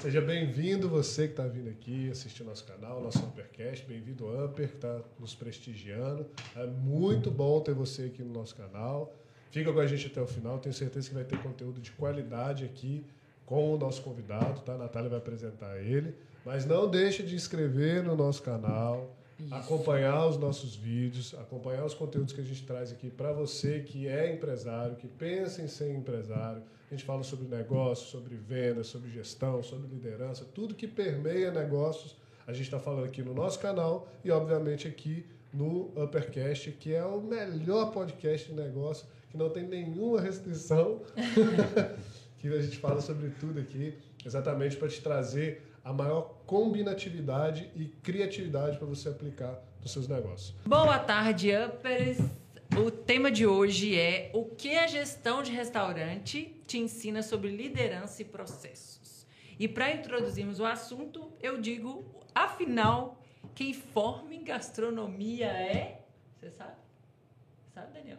Seja bem-vindo você que está vindo aqui assistir nosso canal, nosso Ampercast. Bem-vindo, Amper, que está nos prestigiando. É muito bom ter você aqui no nosso canal. Fica com a gente até o final. Tenho certeza que vai ter conteúdo de qualidade aqui com o nosso convidado, tá? A Natália vai apresentar ele. Mas não deixe de inscrever no nosso canal, Isso. acompanhar os nossos vídeos, acompanhar os conteúdos que a gente traz aqui para você que é empresário, que pensa em ser empresário. A gente fala sobre negócios, sobre vendas, sobre gestão, sobre liderança, tudo que permeia negócios. A gente está falando aqui no nosso canal e, obviamente, aqui no Uppercast, que é o melhor podcast de negócio, que não tem nenhuma restrição, que a gente fala sobre tudo aqui, exatamente para te trazer a maior combinatividade e criatividade para você aplicar nos seus negócios. Boa tarde, uppers. O tema de hoje é o que a gestão de restaurante te ensina sobre liderança e processos. E para introduzirmos o assunto, eu digo, afinal, quem forma em gastronomia é. Você sabe? Sabe, Daniel?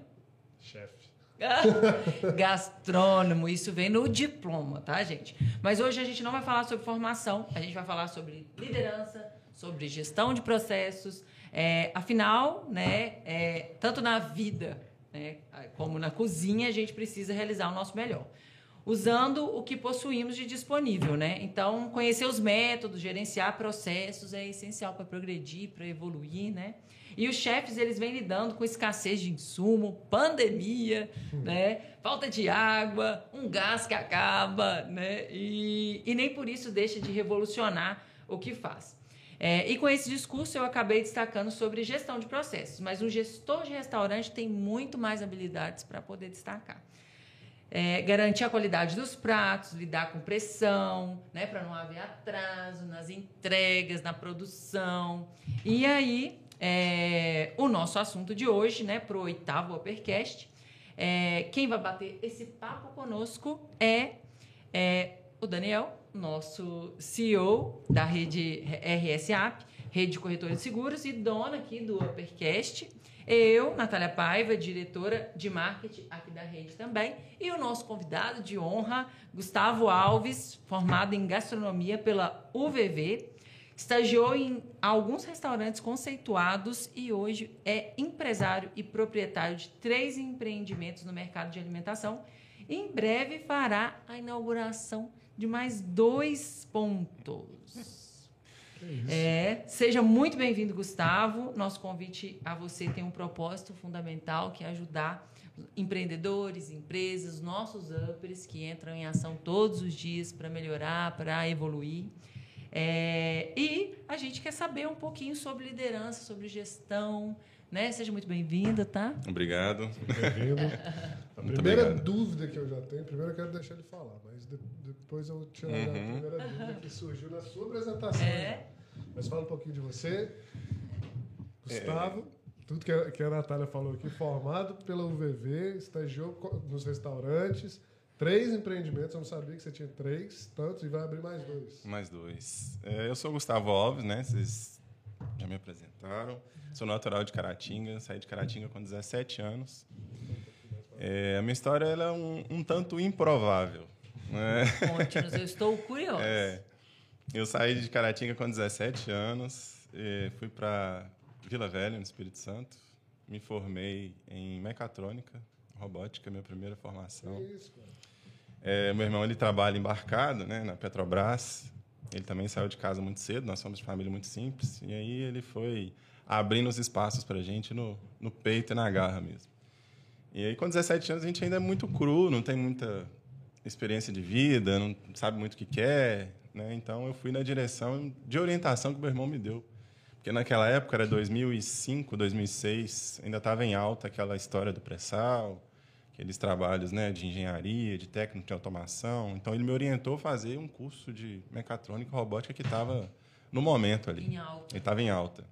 Chefe. Gastrônomo, isso vem no diploma, tá, gente? Mas hoje a gente não vai falar sobre formação, a gente vai falar sobre liderança, sobre gestão de processos. É, afinal, né, é, tanto na vida né, como na cozinha, a gente precisa realizar o nosso melhor. Usando o que possuímos de disponível, né? Então, conhecer os métodos, gerenciar processos é essencial para progredir, para evoluir, né? E os chefes, eles vêm lidando com escassez de insumo, pandemia, hum. né? Falta de água, um gás que acaba, né? E, e nem por isso deixa de revolucionar o que faz. É, e com esse discurso eu acabei destacando sobre gestão de processos, mas um gestor de restaurante tem muito mais habilidades para poder destacar. É, garantir a qualidade dos pratos, lidar com pressão, né, para não haver atraso nas entregas, na produção. E aí, é, o nosso assunto de hoje, né, para o oitavo Uppercast. É, quem vai bater esse papo conosco é, é o Daniel, nosso CEO da rede RSAP, Rede de Corretores de Seguros, e dona aqui do Uppercast. Eu, Natália Paiva, diretora de marketing aqui da rede também. E o nosso convidado de honra, Gustavo Alves, formado em gastronomia pela UVV, Estagiou em alguns restaurantes conceituados e hoje é empresário e proprietário de três empreendimentos no mercado de alimentação. Em breve fará a inauguração de mais dois pontos. É, seja muito bem-vindo, Gustavo. Nosso convite a você tem um propósito fundamental que é ajudar empreendedores, empresas, nossos uppers que entram em ação todos os dias para melhorar, para evoluir. É, e a gente quer saber um pouquinho sobre liderança, sobre gestão. Né? Seja muito bem-vinda, tá? Obrigado. Bem-vindo. A muito primeira obrigado. dúvida que eu já tenho, primeiro eu quero deixar ele falar, mas de, depois eu tirar uhum. a primeira dúvida que surgiu na sua apresentação. É. Mas fala um pouquinho de você, Gustavo. É. Tudo que a, que a Natália falou aqui, formado pela UVV, estagiou nos restaurantes, Três empreendimentos, eu não sabia que você tinha três, tantos, e vai abrir mais dois. Mais dois. É, eu sou Gustavo Alves, né? Vocês já me apresentaram. Sou natural de Caratinga, saí de Caratinga com 17 anos. É, a minha história ela é um, um tanto improvável. Né? Conte-nos, eu estou curioso. É, eu saí de Caratinga com 17 anos, fui para Vila Velha, no Espírito Santo. Me formei em mecatrônica, robótica, minha primeira formação. Que isso, cara. É, meu irmão ele trabalha embarcado, né, na Petrobras. Ele também saiu de casa muito cedo. Nós somos de família muito simples. E aí ele foi abrindo os espaços para a gente no, no peito e na garra mesmo. E aí, com 17 anos, a gente ainda é muito cru, não tem muita experiência de vida, não sabe muito o que quer. Né? Então, eu fui na direção de orientação que meu irmão me deu. Porque naquela época, era 2005, 2006, ainda estava em alta aquela história do pré-sal, aqueles trabalhos né, de engenharia, de técnico de automação. Então, ele me orientou a fazer um curso de mecatrônica e robótica que estava no momento ali. Em alta. Ele estava em alta.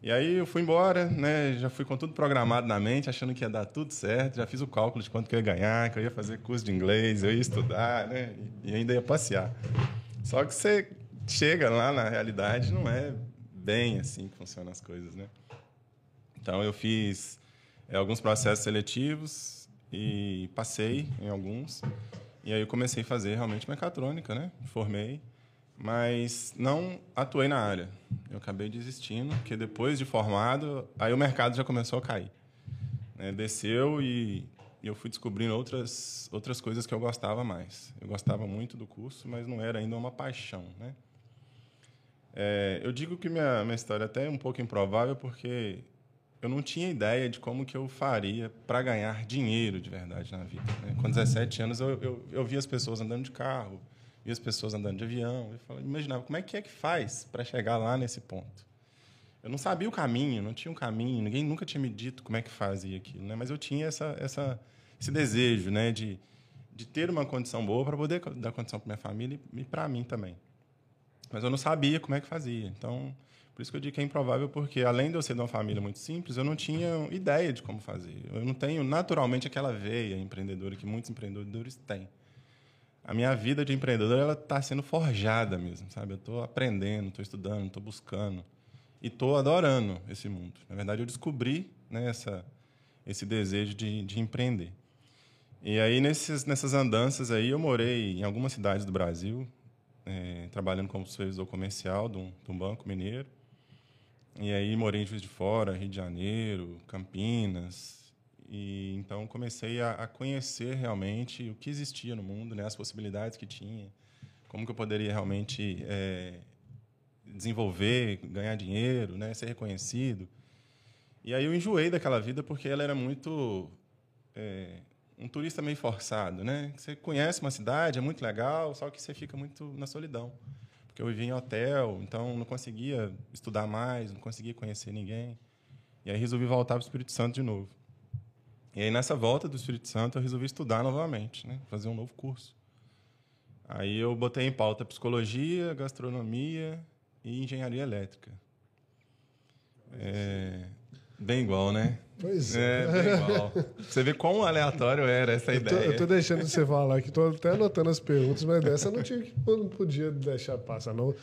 E aí eu fui embora, né? Já fui com tudo programado na mente, achando que ia dar tudo certo. Já fiz o cálculo de quanto que eu ia ganhar, que eu ia fazer curso de inglês, eu ia estudar, né? E ainda ia passear. Só que você chega lá na realidade, não é bem assim que funcionam as coisas, né? Então eu fiz é, alguns processos seletivos, e passei em alguns. E aí eu comecei a fazer realmente mecatrônica, né? Formei. mas não atuei na área. Eu acabei desistindo, porque depois de formado, aí o mercado já começou a cair. Né? Desceu e eu fui descobrindo outras, outras coisas que eu gostava mais. Eu gostava muito do curso, mas não era ainda uma paixão. Né? É, eu digo que minha, minha história é até um pouco improvável, porque eu não tinha ideia de como que eu faria para ganhar dinheiro de verdade na vida. Né? Com 17 anos, eu, eu, eu via as pessoas andando de carro, via as pessoas andando de avião, eu falava, imaginava como é que é que faz para chegar lá nesse ponto. Eu não sabia o caminho, não tinha um caminho, ninguém nunca tinha me dito como é que fazia aquilo, né? mas eu tinha essa, essa, esse desejo né? de, de ter uma condição boa para poder dar condição para minha família e para mim também. Mas eu não sabia como é que fazia. Então, por isso que eu digo que é improvável, porque além de eu ser de uma família muito simples, eu não tinha ideia de como fazer. Eu não tenho naturalmente aquela veia empreendedora que muitos empreendedores têm. A minha vida de empreendedor ela está sendo forjada mesmo, sabe? Eu estou aprendendo, estou estudando, estou buscando e estou adorando esse mundo. Na verdade, eu descobri né, esse desejo de, de empreender. E aí nesses, nessas andanças aí eu morei em algumas cidades do Brasil, é, trabalhando como supervisor comercial de um, de um, banco mineiro. E aí morei em Juiz de Fora, Rio de Janeiro, Campinas. E então comecei a, a conhecer realmente o que existia no mundo, né, as possibilidades que tinha, como que eu poderia realmente é, desenvolver, ganhar dinheiro, né, ser reconhecido. E aí eu enjoei daquela vida porque ela era muito é, um turista meio forçado, né? Você conhece uma cidade, é muito legal, só que você fica muito na solidão. Porque eu vivia em hotel, então não conseguia estudar mais, não conseguia conhecer ninguém. E aí resolvi voltar para o Espírito Santo de novo. E aí nessa volta do Espírito Santo eu resolvi estudar novamente, né? Fazer um novo curso. Aí eu botei em pauta psicologia, gastronomia e engenharia elétrica. É, bem igual, né? Pois é. É, bem igual. Você vê quão aleatório era essa eu ideia. Tô, eu tô deixando você falar aqui, tô até anotando as perguntas, mas dessa eu não, tinha, não podia deixar passar, não.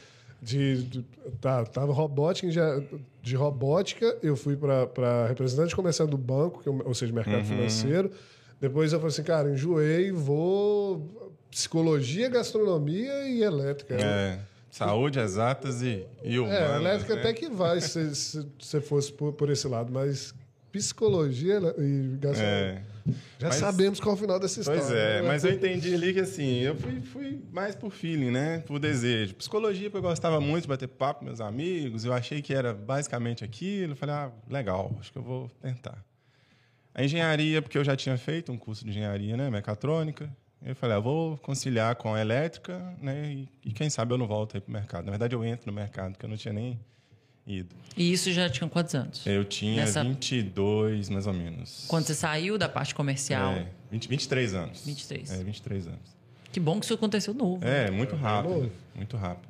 De, de tá, tava robótica, já, de robótica, eu fui para representante comercial do banco, que, ou seja, mercado uhum. financeiro. Depois eu falei assim, cara, enjoei, vou psicologia, gastronomia e elétrica. É. Saúde, exatas e, e humanas. É, elétrica né? até que vai se, se fosse por, por, esse lado, mas psicologia né, e gastronomia. É. Já mas, sabemos qual é o final dessa história. Pois é, né? mas eu entendi ali que assim, eu fui, fui mais por feeling, né? Por desejo. Psicologia, porque eu gostava muito de bater papo com meus amigos, eu achei que era basicamente aquilo. Eu falei, ah, legal, acho que eu vou tentar. A engenharia, porque eu já tinha feito um curso de engenharia, né? Mecatrônica. Eu falei, ah, vou conciliar com a elétrica, né? E, e quem sabe eu não volto aí para o mercado. Na verdade, eu entro no mercado, porque eu não tinha nem ido. E isso já tinha quantos anos? Eu tinha Nessa... 22, mais ou menos. Quando você saiu da parte comercial? É, 20, 23 anos. 23. É, 23 anos. Que bom que isso aconteceu novo. É, muito rápido. Muito rápido.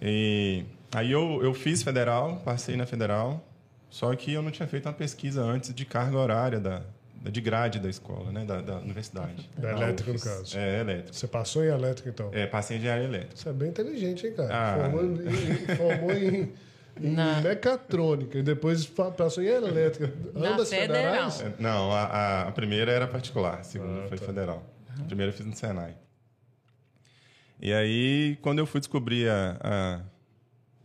E aí eu, eu fiz federal, passei na federal, só que eu não tinha feito uma pesquisa antes de carga horária da, de grade da escola, né, da, da universidade. Da elétrica, no caso. É, elétrica. Você passou em elétrica, então? É, passei em engenharia elétrica. Você é bem inteligente, hein, cara? Ah. Formou em, formou em, em Na... mecatrônica e depois passou em elétrica. Na Ambas federal. federais? É, não, a, a, primeira era particular, a segunda ah, foi tá. federal. A primeira eu fiz no Senai. E aí, quando eu fui descobrir a,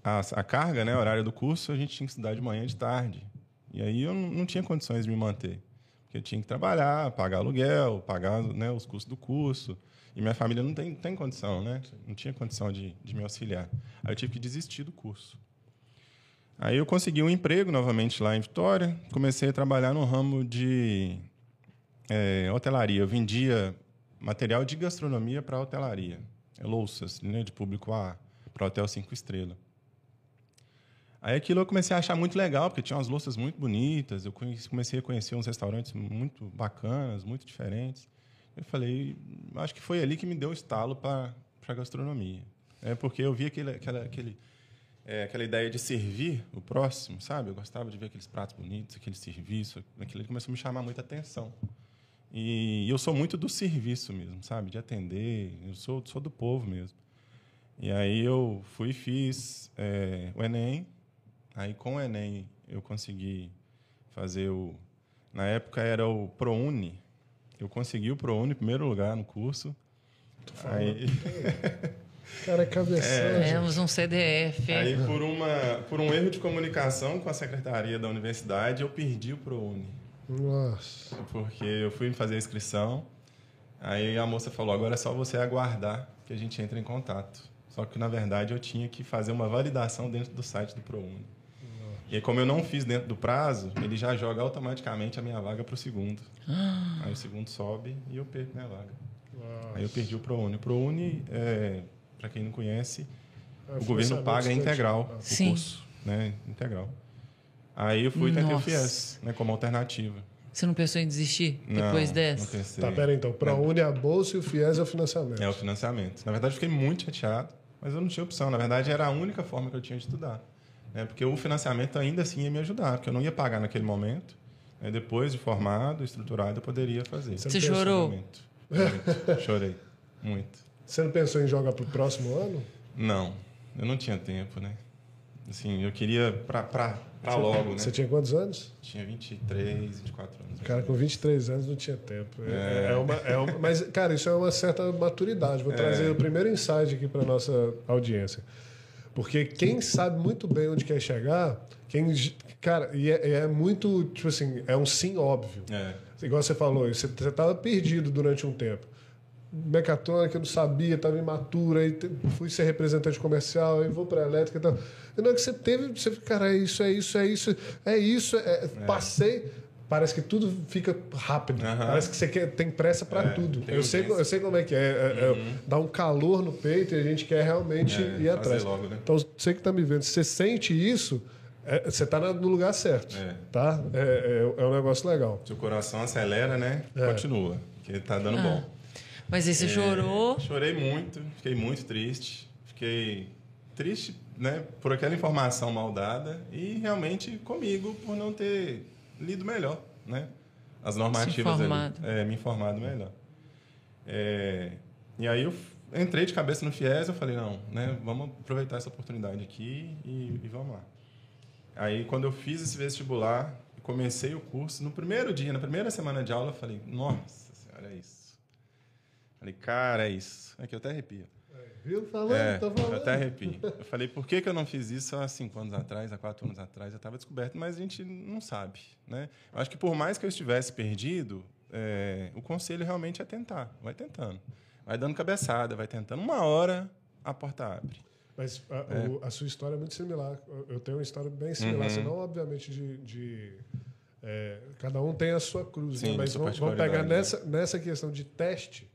a, a, a carga, né, horário do curso, a gente tinha que estudar de manhã e de tarde. E aí eu não, não tinha condições de me manter. Porque eu tinha que trabalhar, pagar aluguel, pagar né, os custos do curso. E minha família não tem, tem condição, né? Não tinha condição de, de me auxiliar. Aí eu tive que desistir do curso. Aí eu consegui um emprego novamente lá em Vitória. Comecei a trabalhar no ramo de é, hotelaria. Eu vendia material de gastronomia para hotelaria. Louças, né, de público A, para hotel cinco estrelas. Aí aquilo eu comecei a achar muito legal, porque tinha umas louças muito bonitas, eu comecei a conhecer uns restaurantes muito bacanas, muito diferentes. Eu falei, acho que foi ali que me deu o estalo para a gastronomia. É porque eu vi aquele, aquela, aquele, é, aquela ideia de servir o próximo, sabe? Eu gostava de ver aqueles pratos bonitos, aquele serviço, aquilo começou a me chamar muita atenção. E eu sou muito do serviço mesmo, sabe? De atender, eu sou, sou do povo mesmo. E aí eu fui e fiz é, o Enem, Aí com o Enem eu consegui fazer o. Na época era o ProUni. Eu consegui o ProUni em primeiro lugar no curso. Aí... Cara, é cabeção. gente. Temos um CDF. Aí, por, uma, por um erro de comunicação com a secretaria da universidade, eu perdi o ProUni. Nossa. Porque eu fui fazer a inscrição, aí a moça falou, agora é só você aguardar que a gente entre em contato. Só que, na verdade, eu tinha que fazer uma validação dentro do site do ProUni. E aí, como eu não fiz dentro do prazo, ele já joga automaticamente a minha vaga para o segundo. Aí o segundo sobe e eu perco minha vaga. Nossa. Aí eu perdi o ProUni. O ProUni, é, para quem não conhece, É, o governo paga estudantil. integral Ah. o Sim. curso, né? Integral. Aí eu fui e tentei o Nossa. FIES, né? Como alternativa. Você não pensou em desistir depois não, dessa? Não pensei. Tá, pera então. ProUni é a bolsa e o FIES é o financiamento. É o financiamento. Na verdade, eu fiquei muito chateado, mas eu não tinha opção. Na verdade, era a única forma que eu tinha de estudar. Né? Porque o financiamento ainda assim ia me ajudar, porque eu não ia pagar naquele momento. né? Depois de formado, estruturado, eu poderia fazer. Você Você chorou? Muito. Muito. Chorei. Muito. Você não pensou em jogar pro próximo ano? Não, eu não tinha tempo, né? Assim, eu queria pra, pra, pra logo, né? Você tinha quantos anos? Tinha 23, 24 anos. Cara, com 23 anos não tinha tempo. É, É. é uma, é uma- mas, cara, isso é uma certa maturidade. Vou trazer o primeiro insight aqui para nossa audiência. Porque quem sabe muito bem onde quer chegar, quem, cara, e é, é muito, tipo assim, é um sim óbvio. É. Igual você falou, você estava perdido durante um tempo. Mecatrônica, eu não sabia, estava imatura, aí fui ser representante comercial, aí vou para elétrica e tal. E na hora que você teve, você fica, cara, é isso, é isso, é isso, é isso, é- passei. Parece que tudo fica rápido. Aham. Parece que você quer, tem pressa para É, tudo. Eu sei, eu sei como é que é. é- é- dá um calor no peito e a gente quer realmente É, ir atrás. logo, né? Então, você que está me vendo, se você sente isso, é, você está no lugar certo. É. Tá? É, é, é um negócio legal. Se o coração acelera, né? É. Continua, porque tá dando bom. Mas aí você É, chorou. Chorei muito, fiquei muito triste. Fiquei triste, né, por aquela informação mal dada e realmente comigo por não ter lido melhor, né? As normativas ali. É, me informado melhor. É, e aí eu entrei de cabeça no FIES, eu falei, não, né, vamos aproveitar essa oportunidade aqui e, e vamos lá. Aí quando eu fiz esse vestibular, comecei o curso, no primeiro dia, na primeira semana de aula, eu falei, nossa senhora, é isso. Falei, cara, é isso. Aqui eu até arrepio. Viu? Falando, É, tô eu falando. até arrepio. Eu falei, por que, que eu não fiz isso há cinco anos atrás, há quatro anos atrás? Eu estava descoberto, mas a gente não sabe. Né? Eu acho que por mais que eu estivesse perdido, é, o conselho realmente é tentar. Vai tentando. Vai dando cabeçada, vai tentando. Uma hora, a porta abre. Mas a, o- a sua história é muito similar. Eu- Eu tenho uma história bem similar, Uhum. senão, obviamente, de. de, é, cada um tem a sua cruz. né? Sim, Mas sua vamos, vamos pegar particularidade, nessa, nessa questão de teste.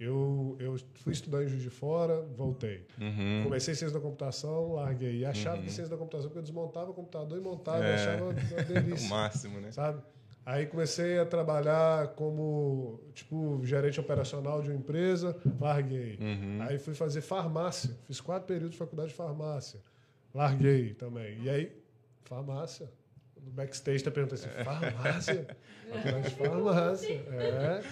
Eu, eu fui estudar em Juiz de Fora, voltei. Uhum. Comecei ciência da computação, larguei. E achava que ciência da computação, porque eu desmontava o computador e montava, É. achava uma o delícia. máximo, né? sabe? Aí comecei a trabalhar como, tipo, gerente operacional de uma empresa, larguei. Uhum. Aí fui fazer farmácia, fiz quatro períodos de faculdade de farmácia, larguei também. E aí, farmácia. No backstage tá perguntando assim, farmácia? De farmácia, é.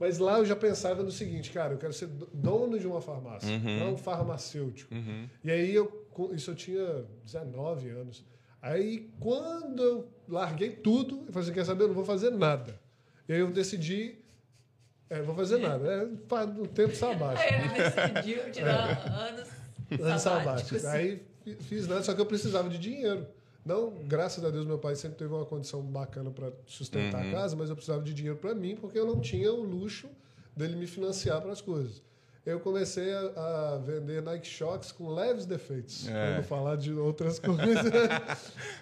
Mas lá eu já pensava no seguinte, cara, eu quero ser do- dono de uma farmácia, Uhum. não farmacêutico. Uhum. E aí, eu, isso eu tinha 19 anos. Aí, quando eu larguei tudo, eu falei assim, quer saber, eu não vou fazer nada. E aí eu decidi, é, vou fazer nada. É, no tempo sabático. Ele decidiu tirar anos Ano sabáticos. sabático. Aí fi- fiz nada, só que eu precisava de dinheiro. Não, graças a Deus, meu pai sempre teve uma condição bacana para sustentar a casa, mas eu precisava de dinheiro para mim, porque eu não tinha o luxo dele me financiar para as coisas. Eu comecei a, a vender Nike Shocks com leves defeitos, É. para não falar de outras coisas.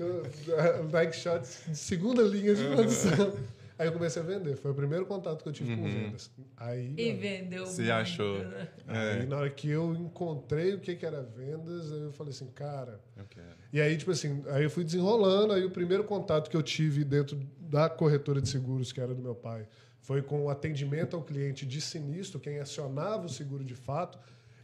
Nike Shocks de segunda linha de produção. Aí eu comecei a vender. Foi o primeiro contato que eu tive com vendas. Aí, E mano, vendeu Se muito, achou. né? Aí, na hora que eu encontrei o que, que era vendas, aí eu falei assim, cara. Quero. E aí, tipo assim, aí eu fui desenrolando. Aí o primeiro contato que eu tive dentro da corretora de seguros, que era do meu pai, foi com o atendimento ao cliente de sinistro, quem acionava o seguro de fato.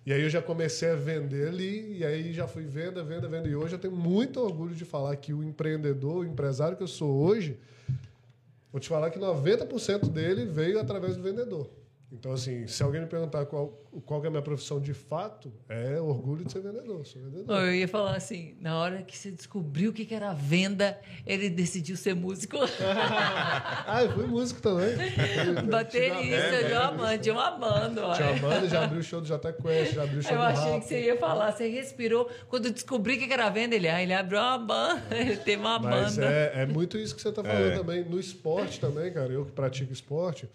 E aí eu já comecei a vender ali, e aí já fui venda, venda, venda. E hoje eu tenho muito orgulho de falar que o empreendedor, o empresário que eu sou hoje, vou te falar que 90% dele veio através do vendedor. Então, assim, se alguém me perguntar qual, qual que é a minha profissão de fato, é orgulho de ser vendedor. Sou vendedor. Eu ia falar assim, na hora que você descobriu o que que era venda, ele decidiu ser músico. ah, eu fui músico também. Baterista de uma banda, de uma banda. Tinha uma banda, já abriu o show do Jota Quest, já abriu o show Eu do achei Rafa. que você ia falar, você respirou. Quando descobri o que que era venda, ele, ah, ele abriu uma banda, ele teve uma Mas banda. é, é muito isso que você está falando É. também. No esporte também, cara, eu que pratico esporte,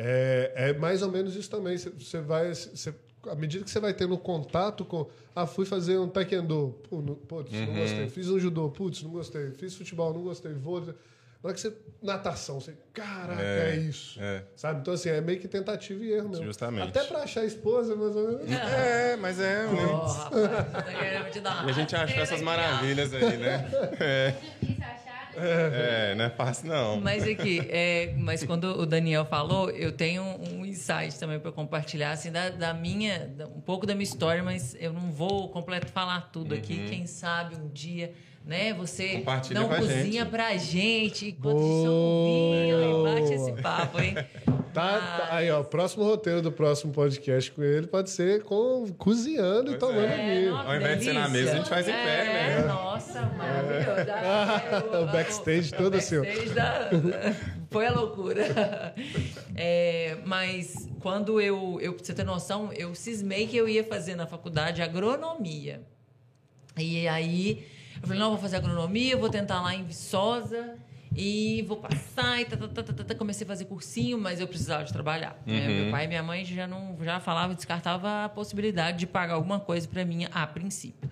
é, é mais ou menos isso também. Você, vai. Você, à medida que você vai tendo contato com. Ah, fui fazer um taekwondo. Putz, não gostei. Fiz um judô. Putz, não gostei. Fiz futebol, não gostei. Vou. Na hora que você. Natação, você. Caraca, é, É, isso. é. Sabe? Então, assim, é meio que tentativa e erro mesmo. Justamente. Até pra achar a esposa, mais ou menos. É, mas é. Ó, né? rapaz, querendo te dar uma E a gente achou essas maravilhas aí, né? É, Difícil achar, né? É, não é fácil, não. Mas aqui, é, mas quando o Daniel falou, eu tenho um insight também para compartilhar, assim, da, da minha, um pouco da minha história, mas eu não vou completo falar tudo aqui. Quem sabe um dia, né? Você não cozinha gente. pra gente enquanto isso ouvindo e bate esse papo, hein? Tá, tá- aí, ó, o próximo roteiro do próximo podcast com ele pode ser com cozinhando e Pois tomando é. vinho. nossa, Ao invés de ser na delícia. mesa, a gente faz em pé, É, né? Nossa, maravilhoso. Ah, O backstage todo assim, ó. backstage da- Foi a loucura. É, mas quando eu, eu, pra você ter noção, eu cismei que eu ia fazer na faculdade agronomia. E aí eu falei, não, vou fazer agronomia, vou tentar lá em Viçosa e vou passar e tá, tá, tá, tá, tá, tá. comecei a fazer cursinho, mas eu precisava de trabalhar. né? Uhum. Meu pai e minha mãe já não já falava, descartava a possibilidade de pagar alguma coisa para mim a princípio.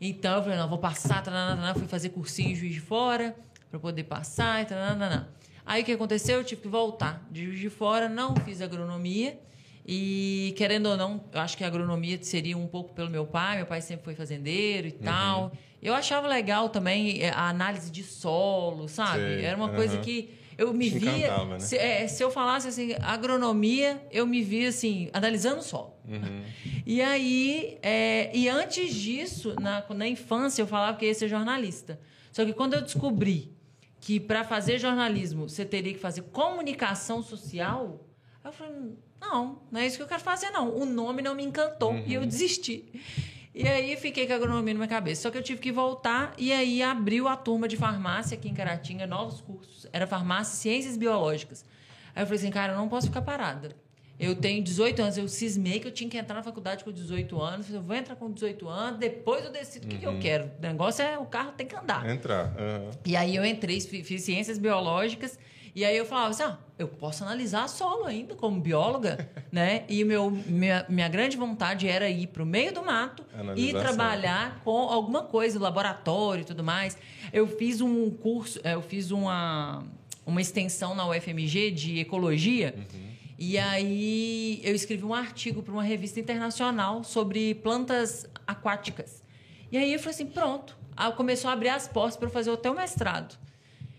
Então eu falei, não, vou passar, taranã. fui fazer cursinho em Juiz de Fora para poder passar e taranã. Aí o que aconteceu? Eu tive que voltar de Juiz de Fora, não fiz agronomia. E querendo ou não, eu acho que a agronomia seria um pouco pelo meu pai. Meu pai sempre foi fazendeiro e tal. Eu achava legal também eh, a análise de solo, sabe? Sei, Era uma coisa que eu me Te via. né? se, é, se eu falasse assim, agronomia, eu me via assim, analisando o solo. Uhum. E aí, é, e antes disso, na, na infância, eu falava que ia ser jornalista. Só que quando eu descobri que para fazer jornalismo você teria que fazer comunicação social, eu falei, não, não é isso que eu quero fazer, não. O nome não me encantou e eu desisti. E aí fiquei com a agronomia na minha cabeça. Só que eu tive que voltar e aí abriu a turma de farmácia aqui em Caratinga, novos cursos. Era farmácia e ciências biológicas. Aí eu falei assim, cara, eu não posso ficar parada. Eu tenho 18 anos, eu cismei que eu tinha que entrar na faculdade com 18 anos. Eu vou entrar com 18 anos, depois eu decido o que, que eu quero. O negócio é o carro tem que andar. Entrar. aham. E aí eu entrei, fi- fiz ciências biológicas, e aí eu falava assim, ah, eu posso analisar solo ainda como bióloga, né? E meu, minha, minha grande vontade era ir para o meio do mato e trabalhar com alguma coisa, laboratório e tudo mais. Eu fiz um curso, eh, eu fiz uma, uma extensão na UFMG de ecologia, e aí eu escrevi um artigo para uma revista internacional sobre plantas aquáticas. E aí eu falei assim, pronto. Aí começou a abrir as portas para fazer até o mestrado.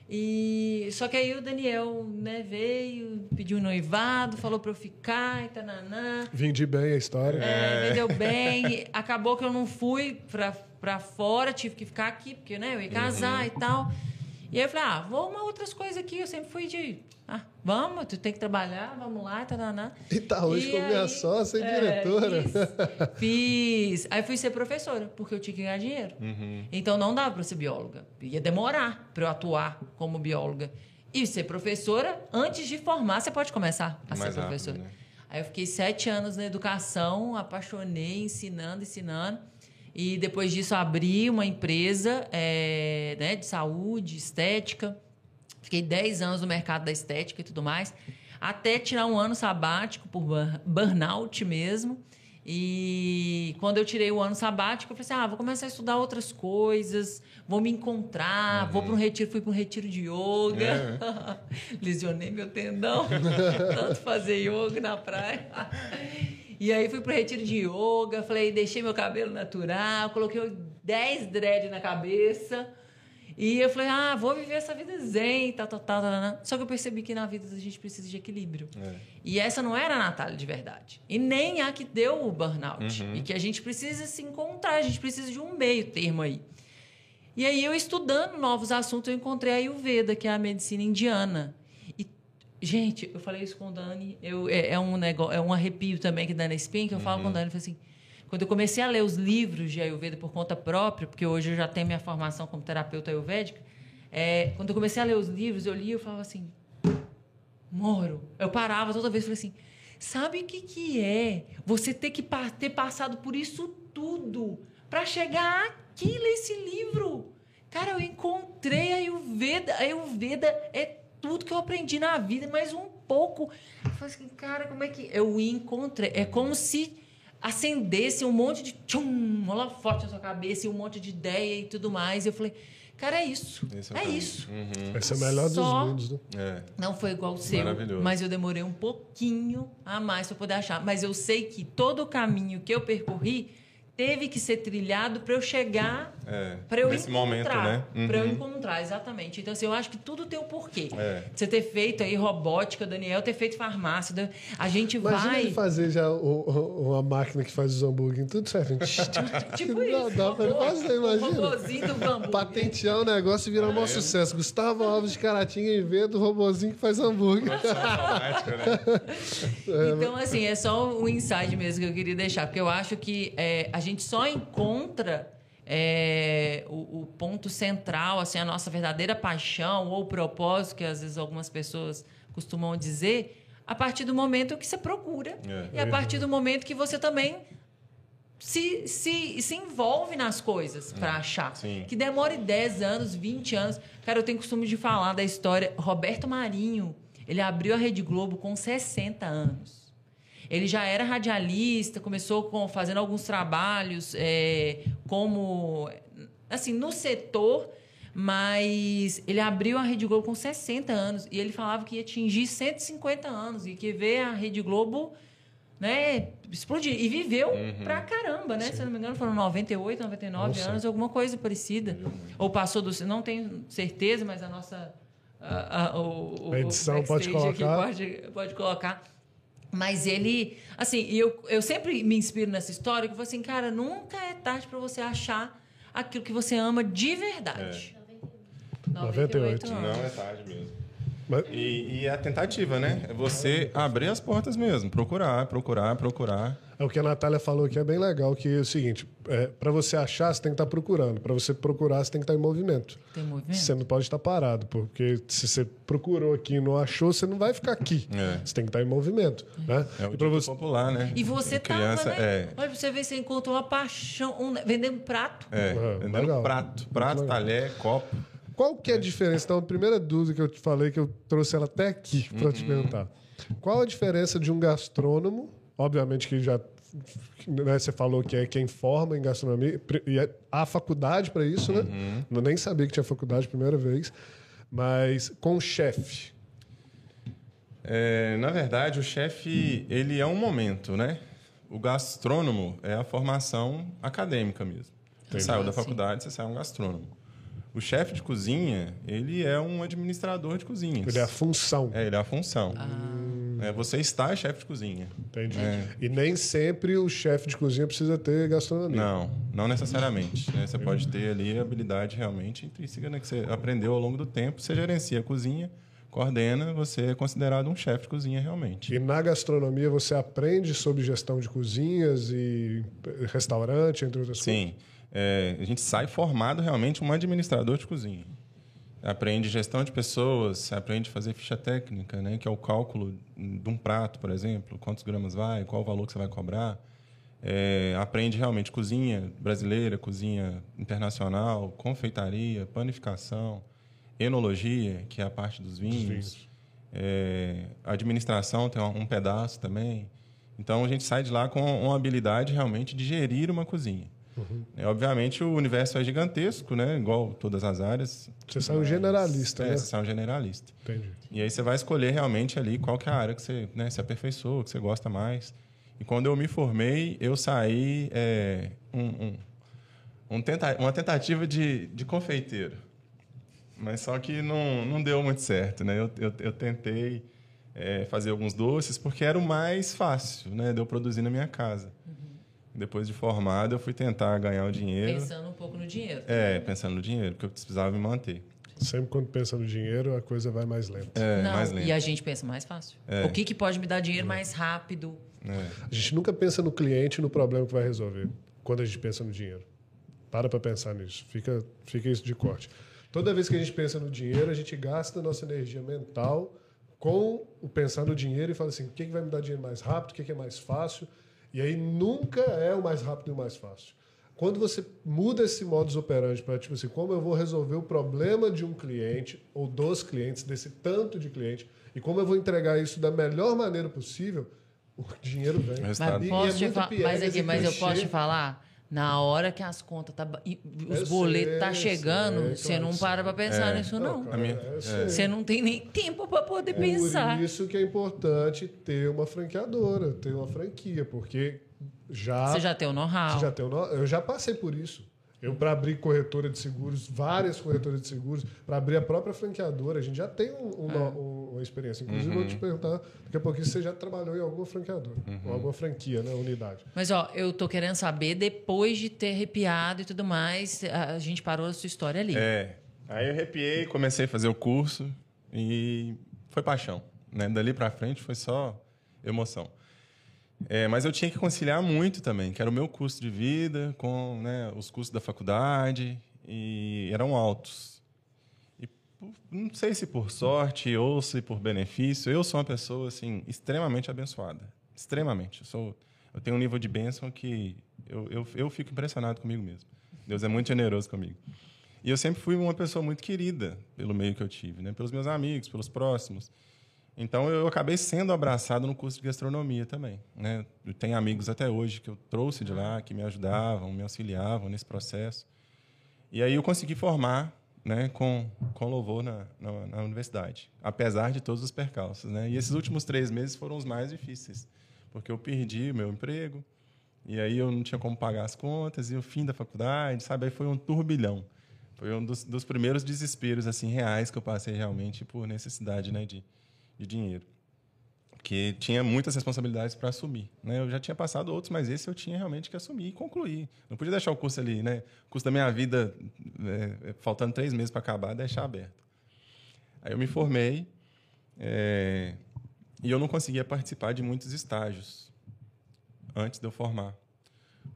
E só que aí o Daniel, né, veio, pediu um noivado, falou para eu ficar e tananã. Vendi bem a história. É, vendeu bem. Acabou que eu não fui pra, pra fora, tive que ficar aqui, porque né, eu ia casar e tal. E aí eu falei, ah, vou arrumar outras coisas aqui. Eu sempre fui de, ah, vamos, tu tem que trabalhar, vamos lá, tananã. E tá hoje como minha sócia e diretora. É, Fiz, fiz. Aí fui ser professora, porque eu tinha que ganhar dinheiro. Uhum. Então não dava para ser bióloga. Ia demorar para eu atuar como bióloga. E ser professora, antes de formar, você pode começar a Mais ser rápido, professora. né? Aí eu fiquei sete anos na educação, apaixonei, ensinando, ensinando. E depois disso abri uma empresa é, né, de saúde, estética. Fiquei 10 anos no mercado da estética e tudo mais, até tirar um ano sabático por burn- burnout mesmo. E quando eu tirei o ano sabático, eu falei assim: ah, vou começar a estudar outras coisas, vou me encontrar, vou para um retiro, fui para um retiro de yoga. Lesionei meu tendão, tanto fazer yoga na praia. E aí fui pro retiro de yoga, falei, deixei meu cabelo natural, coloquei 10 dread na cabeça. E eu falei, ah, vou viver essa vida zen, tal, tal, tal, tal. Só que eu percebi que na vida a gente precisa de equilíbrio. É. E essa não era a Natália de verdade. E nem a que deu o burnout. E que a gente precisa se encontrar, a gente precisa de um meio termo aí. E aí, eu estudando novos assuntos, eu encontrei a Ayurveda, que é a medicina indiana. E Gente, eu falei isso com o Dani. Eu, é, é um negócio, é um arrepio também que dá na espinha, que eu falo com o Dani. Eu falei assim, quando eu comecei a ler os livros de Ayurveda por conta própria, porque hoje eu já tenho minha formação como terapeuta ayurvédica, é, quando eu comecei a ler os livros, eu li e falava assim, Moro. Eu parava toda vez e falei assim, sabe o que, que é você ter que ter passado por isso tudo para chegar aqui nesse livro? Cara, eu encontrei a Ayurveda. A Ayurveda é tudo que eu aprendi na vida, mais um pouco. Eu falei assim, cara, como é que... Eu encontrei. É como se acendesse um monte de... Tchum, holofote na sua cabeça e um monte de ideia e tudo mais. E eu falei, cara, é isso. Esse o é caminho. isso. Uhum. Esse é o melhor Só- dos mundos, né? É. Não foi igual o seu, Maravilhoso. mas eu demorei um pouquinho a mais para poder achar. Mas eu sei que todo o caminho que eu percorri teve que ser trilhado para eu chegar, É. para eu Nesse encontrar, momento, né? para eu Uhum. encontrar, exatamente. Então assim, eu acho que tudo tem um porquê. É. Você ter feito aí robótica, Daniel ter feito farmácia, a gente Imagina vai ele fazer já o- o- uma máquina que faz os hambúrguer, tudo certinho. tipo Dá- isso. dá pra ele robô- fazer, imagina. O robôzinho do bambu. Patentear o negócio e virar um maior sucesso. Gustavo Alves de Caratinga inventa o robozinho que faz hambúrguer. Automática, né? Então, assim, é só um insight mesmo que eu queria deixar, porque eu acho que é, a gente só encontra é, o, o ponto central, assim, a nossa verdadeira paixão ou propósito, que às vezes algumas pessoas costumam dizer, a partir do momento que você procura É. e a partir do momento que você também se, se, se envolve nas coisas para achar. Sim. Que demore 10 anos, 20 anos. Cara, eu tenho costume de falar da história. Roberto Marinho, ele abriu a Rede Globo com 60 anos. Ele já era radialista, começou com, fazendo alguns trabalhos é, como assim no setor, mas ele abriu a Rede Globo com 60 anos e ele falava que ia atingir 150 anos e que ver a Rede Globo né, explodir. E viveu pra caramba, né? Se eu não me engano, foram 98, 99 Nossa. anos, alguma coisa parecida. Ou passou do. Não tenho certeza, mas a nossa. A, a- o, o- A edição pode colocar. pode, pode colocar. Mas ele, assim, eu, eu sempre me inspiro nessa história, que eu falo assim, cara, nunca é tarde para você achar aquilo que você ama de verdade. 98. anos. Não é tarde mesmo. Mas- E, e a tentativa, né? É você abrir as portas mesmo. Procurar, procurar, procurar. É o que a Natália falou que é bem legal, que é o seguinte, é, para você achar, você tem que estar procurando. Para você procurar, você tem que estar em movimento. Tem movimento? Você não pode estar parado, porque se você procurou aqui e não achou, você não vai ficar aqui. É. Você tem que estar em movimento. Né? É o e você... popular, né? E você Criança, tava, né? É. Olha, pra você ver, você encontrou uma paixão, um, vendendo prato. É, Ah, vendendo legal. prato. Prato, talher, copo. Qual que é a diferença? Então, a primeira dúvida que eu te falei, que eu trouxe ela até aqui para Uhum. te perguntar. Qual a diferença de um gastrônomo, obviamente que já né, você falou que é quem forma em gastronomia, e é- há faculdade para isso, né? Uhum. Eu nem sabia que tinha faculdade primeira vez, mas com chefe. É, na verdade, o chefe, ele é um momento, né? O gastrônomo é a formação acadêmica mesmo. Você Entendi. saiu Ah, da sim. faculdade, você sai um gastrônomo. O chefe de cozinha, ele é um administrador de cozinhas. Ele é a função. É, ele é a função. Ah. É, você está chefe de cozinha. Entendi. É. E nem sempre o chefe de cozinha precisa ter gastronomia. Não, não necessariamente. né? Você pode ter ali habilidade realmente intrínseca né? que você aprendeu ao longo do tempo. Você gerencia a cozinha, coordena, você é considerado um chefe de cozinha realmente. E na gastronomia você aprende sobre gestão de cozinhas e restaurante, entre outras coisas? Sim, é, a gente sai formado realmente um administrador de cozinha. Aprende gestão de pessoas, aprende a fazer ficha técnica, né, que é o cálculo de um prato, por exemplo, quantos gramas vai, qual o valor que você vai cobrar. É, aprende realmente cozinha brasileira, cozinha internacional, confeitaria, panificação, enologia, que é a parte dos vinhos. vinhos. É, administração tem um um pedaço também. Então a gente sai de lá com uma habilidade realmente de gerir uma cozinha. É, obviamente o universo é gigantesco, né? Igual todas as áreas. Você sai um generalista, é, né? Você sai um generalista. Entendi. E aí você vai escolher realmente ali qual que é a área que você né, se aperfeiçoa, que você gosta mais. E quando eu me formei, eu saí é, um, um- um tenta- uma tentativa de, de confeiteiro. Mas só que não, não deu muito certo, né? Eu, eu, eu tentei é, fazer alguns doces porque era o mais fácil, né? De eu produzir na minha casa. Depois de formado, eu fui tentar ganhar o dinheiro. Pensando um pouco no dinheiro. É, pensando no dinheiro, porque eu precisava me manter. Sempre quando pensa no dinheiro, a coisa vai mais lenta. É, não, mais lento. e a gente pensa mais fácil. É. O que, que pode me dar dinheiro mais rápido? É. A gente nunca pensa no cliente e no problema que vai resolver quando a gente pensa no dinheiro. Para para pensar nisso. Fica, fica isso de corte. Toda vez que a gente pensa no dinheiro, a gente gasta a nossa energia mental com o pensar no dinheiro e fala assim: o que, que vai me dar dinheiro mais rápido, o que, que é mais fácil. E aí nunca é o mais rápido e o mais fácil. Quando você muda esse modus operandi para, tipo assim, como eu vou resolver o problema de um cliente ou dos clientes, desse tanto de cliente, e como eu vou entregar isso da melhor maneira possível, o dinheiro vem. Mas, E posso é te mas, aqui, mas eu posso te falar? Na hora que as contas tá, e os Eu boletos sei, tá chegando, sei, você claro não para pra pensar nisso, não. cara, é, é. sei. Você não tem nem tempo pra poder Por pensar. isso que é importante ter uma franqueadora, ter uma franquia, porque já Você já tem o know-how. Você já tem o nó- Eu já passei por isso. Eu, para abrir corretora de seguros, várias corretoras de seguros, para abrir a própria franqueadora, a gente já tem um- um um- uma experiência. Inclusive, eu vou te perguntar, daqui a pouquinho, se você já trabalhou em alguma franqueadora, ou alguma franquia, né, unidade. Mas, ó, eu tô querendo saber, depois de ter arrepiado e tudo mais, a gente parou a sua história ali. É. Aí eu arrepiei, comecei a fazer o curso e foi paixão. Né? Dali pra frente foi só emoção. É, mas eu tinha que conciliar muito também, que era o meu custo de vida com né, os custos da faculdade e eram altos. E não sei se por sorte ou se por benefício, eu sou uma pessoa assim extremamente abençoada, extremamente. Eu sou, eu tenho um nível de bênção que eu, eu, eu fico impressionado comigo mesmo. Deus é muito generoso comigo. E eu sempre fui uma pessoa muito querida pelo meio que eu tive, né? pelos meus amigos, pelos próximos. Então eu acabei sendo abraçado no curso de gastronomia também. Né? Eu tenho amigos até hoje que eu trouxe de lá, que me ajudavam, me auxiliavam nesse processo. E aí eu consegui formar né, com, com louvor na, na, na universidade, apesar de todos os percalços. Né? E esses últimos três meses foram os mais difíceis, porque eu perdi meu emprego, e aí eu não tinha como pagar as contas, e o fim da faculdade, sabe? Aí foi um turbilhão. Foi um dos, dos primeiros desesperos assim reais que eu passei realmente por necessidade né, de, de dinheiro. Que tinha muitas responsabilidades para assumir. Né? Eu já tinha passado outros, mas esse eu tinha realmente que assumir e concluir. Não podia deixar o curso ali, né? O curso da minha vida, é, é, faltando três meses para acabar, deixar aberto. Aí eu me formei é, e eu não conseguia participar de muitos estágios antes de eu formar.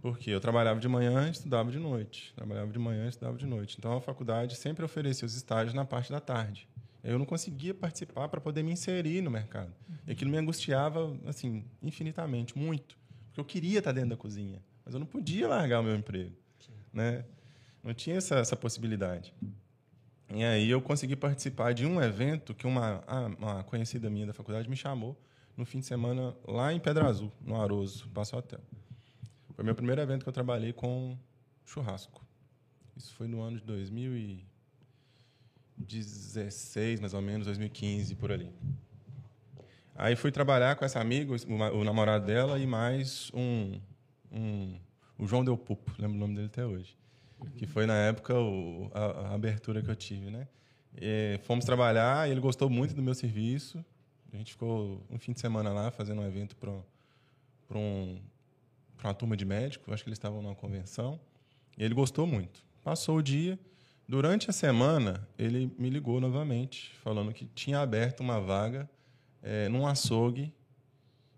Porque eu trabalhava de manhã estudava de noite. Trabalhava de manhã estudava de noite. Então a faculdade sempre oferecia os estágios na parte da tarde. Eu não conseguia participar para poder me inserir no mercado. E aquilo me angustiava assim infinitamente, muito, porque eu queria estar dentro da cozinha, mas eu não podia largar o meu emprego, né? Não tinha essa, essa possibilidade. E aí eu consegui participar de um evento que uma, uma conhecida minha da faculdade me chamou no fim de semana lá em Pedra Azul, no Aroso, Passo Hotel. Foi meu primeiro evento que eu trabalhei com churrasco. Isso foi no ano de 2016, mais ou menos, 2015, por ali. Aí fui trabalhar com essa amiga, o, namorado dela, e mais um, um o João Del Pupo, lembro o nome dele até hoje. Que foi, na época, o, a, a abertura que eu tive, né? E fomos trabalhar, ele gostou muito do meu serviço. A gente ficou um fim de semana lá, fazendo um evento para um, para uma turma de médicos, acho que eles estavam numa convenção, e ele gostou muito. Passou o dia, durante a semana ele me ligou novamente, falando que tinha aberto uma vaga é, num açougue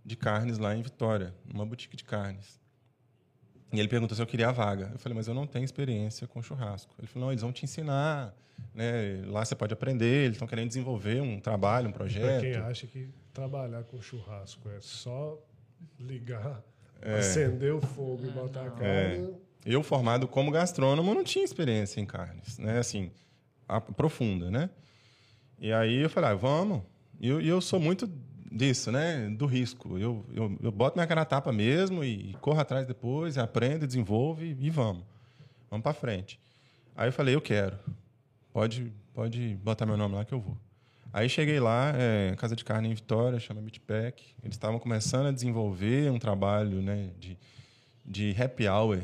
de carnes lá em Vitória, numa boutique de carnes. E ele perguntou se eu queria a vaga. Eu falei, mas eu não tenho experiência com churrasco. Ele falou, não, eles vão te ensinar, né? lá você pode aprender, eles estão querendo desenvolver um trabalho, um Para projeto. quem acha que trabalhar com churrasco é só ligar, acender o fogo e botar a carne. Eu, formado como gastrônomo, não tinha experiência em carnes, né? Assim, a- profunda, né? E aí eu falei, ah, vamos. E eu, e eu sou muito disso, né? Do risco. Eu, eu, eu boto minha cara na tapa mesmo e corro atrás depois, e aprendo, desenvolvo e, e vamos. Vamos para frente. Aí eu falei, eu quero. Pode, pode botar meu nome lá que eu vou. Aí cheguei lá, é, Casa de Carne em Vitória, chama Meatpack. Eles estavam começando a desenvolver um trabalho né, de, de happy hour,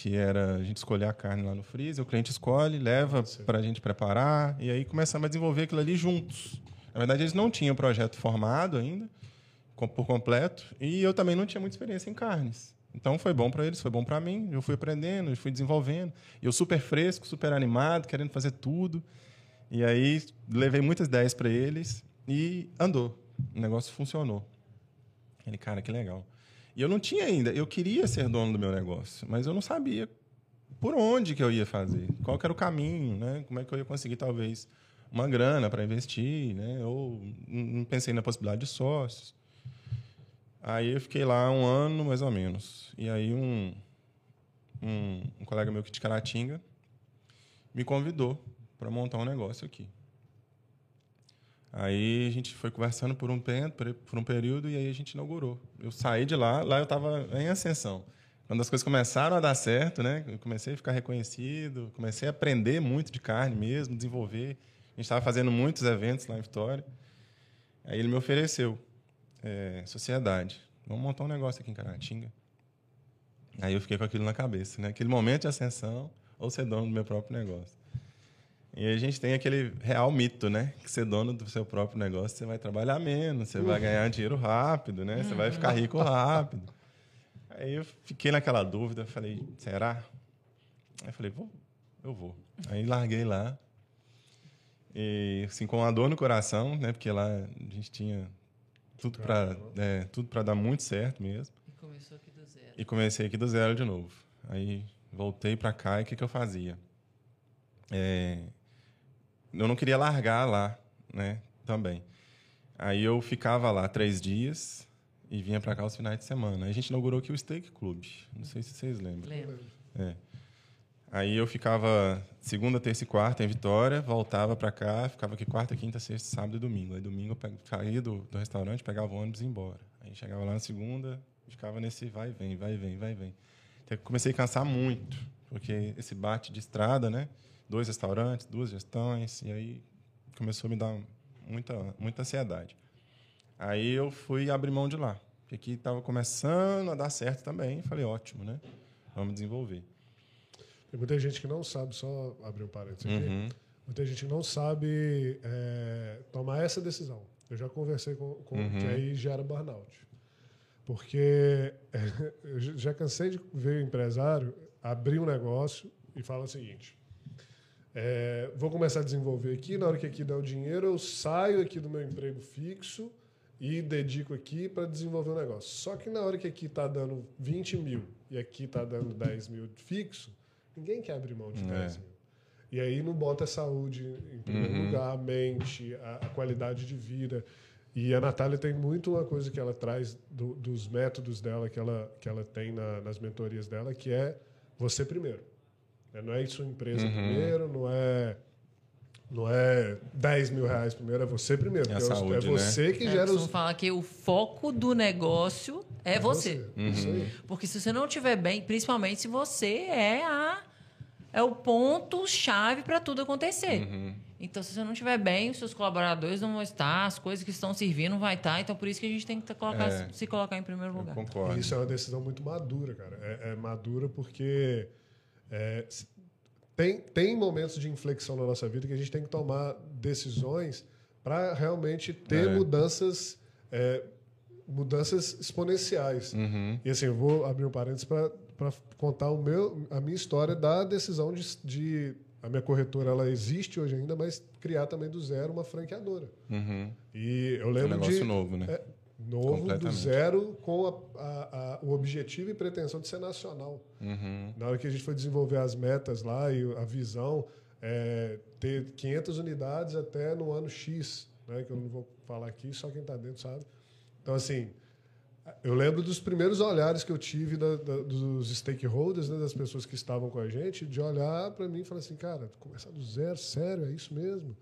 que era a gente escolher a carne lá no freezer, o cliente escolhe, leva para a gente preparar, e aí começamos a desenvolver aquilo ali juntos. Na verdade, eles não tinham projeto formado ainda, por completo, e eu também não tinha muita experiência em carnes. Então foi bom para eles, foi bom para mim. Eu fui aprendendo, eu fui desenvolvendo. E eu super fresco, super animado, querendo fazer tudo. E aí levei muitas ideias para eles e andou. O negócio funcionou. Ele, cara, que legal. E eu não tinha ainda, eu queria ser dono do meu negócio, mas eu não sabia por onde que eu ia fazer, qual era o caminho, né? Como é que eu ia conseguir talvez uma grana para investir, né? Ou não pensei na possibilidade de sócios. Aí eu fiquei lá um ano mais ou menos. E aí um um, um colega meu que de Caratinga me convidou para montar um negócio aqui. Aí a gente foi conversando por um, por um período e aí a gente inaugurou. Eu saí de lá, lá eu estava em ascensão. Quando as coisas começaram a dar certo, né? Eu comecei a ficar reconhecido, comecei a aprender muito de carne mesmo, desenvolver. A gente estava fazendo muitos eventos lá em Vitória. Aí ele me ofereceu, é, sociedade, vamos montar um negócio aqui em Caratinga. Aí eu fiquei com aquilo na cabeça, né? Aquele momento de ascensão ou ser dono do meu próprio negócio. E a gente tem aquele real mito, né? Que ser dono do seu próprio negócio, você vai trabalhar menos, você vai ganhar dinheiro rápido, né? Você vai ficar rico rápido. Aí eu fiquei naquela dúvida, falei, será? Aí falei, vou, eu vou. Aí larguei lá. E assim, com a dor no coração, né? Porque lá a gente tinha tudo para é, tudo para dar muito certo mesmo. E começou aqui do zero. E comecei aqui do zero de novo. Aí voltei para cá e o que, que eu fazia? É, eu não queria largar lá, né? Também. Aí eu ficava lá três dias e vinha para cá os finais de semana. Aí a gente inaugurou aqui o Steak Club. Não sei se vocês lembram. Lembro. É. Aí eu ficava segunda, terça e quarta em Vitória, voltava para cá, ficava aqui quarta, quinta, sexta, sábado e domingo. Aí domingo eu saía do, do restaurante, pegava o ônibus e ia embora. Aí chegava lá na segunda, ficava nesse vai e vem, vai e vem, vai e vem. Até que comecei a cansar muito, porque esse bate de estrada, né? Dois restaurantes, duas gestões, e aí começou a me dar muita, muita ansiedade. Aí eu fui abrir mão de lá, porque aqui estava começando a dar certo também. Falei, ótimo, né? Vamos desenvolver. Tem muita gente que não sabe, só abrir um parênteses aqui, uhum. muita gente que não sabe é, tomar essa decisão. Eu já conversei com, com uhum. que aí gera burnout. Porque eu já cansei de ver o empresário abrir um negócio e fala o seguinte: é, vou começar a desenvolver aqui. Na hora que aqui dá o dinheiro, eu saio aqui do meu emprego fixo e dedico aqui para desenvolver o um negócio. Só que na hora que aqui está dando 20 mil e aqui está dando 10 mil fixo, ninguém quer abrir mão de 10 é. mil. E aí não bota a saúde em primeiro uhum. lugar, a mente, a, a, qualidade de vida. E a Natália tem muito uma coisa que ela traz do, dos métodos dela, que ela, que ela tem na, nas mentorias dela, que é você primeiro. Né? Não é sua empresa uhum. primeiro, não é não é 10 mil reais primeiro, é você primeiro. É, saúde, é você né? que é, gera os. falar que o foco do negócio é, é você. você. Uhum. Porque se você não estiver bem, principalmente se você é a é o ponto chave para tudo acontecer. Uhum. Então, se você não estiver bem, os seus colaboradores não vão estar, as coisas que estão servindo não vai estar. Então, por isso que a gente tem que colocar, é. se colocar em primeiro lugar. Eu concordo. Isso é uma decisão muito madura, cara. É, é madura porque é, tem, tem momentos de inflexão na nossa vida que a gente tem que tomar decisões para realmente ter é. mudanças é, mudanças exponenciais. Uhum. E assim, eu vou abrir um parênteses para contar o meu, a minha história da decisão de, de, A minha corretora ela existe hoje ainda, mas criar também do zero uma franqueadora. Uhum. E eu lembro um negócio de. novo, né? É, novo do zero com a, a, a, o objetivo e pretensão de ser nacional. Uhum. Na hora que a gente foi desenvolver as metas lá e a visão, é, ter 500 unidades até no ano X, né, que eu não vou falar aqui, só quem está dentro sabe. Então, assim, eu lembro dos primeiros olhares que eu tive da, da, dos stakeholders, né, das pessoas que estavam com a gente, de olhar para mim e falar assim, cara, começar do zero, sério, é isso mesmo?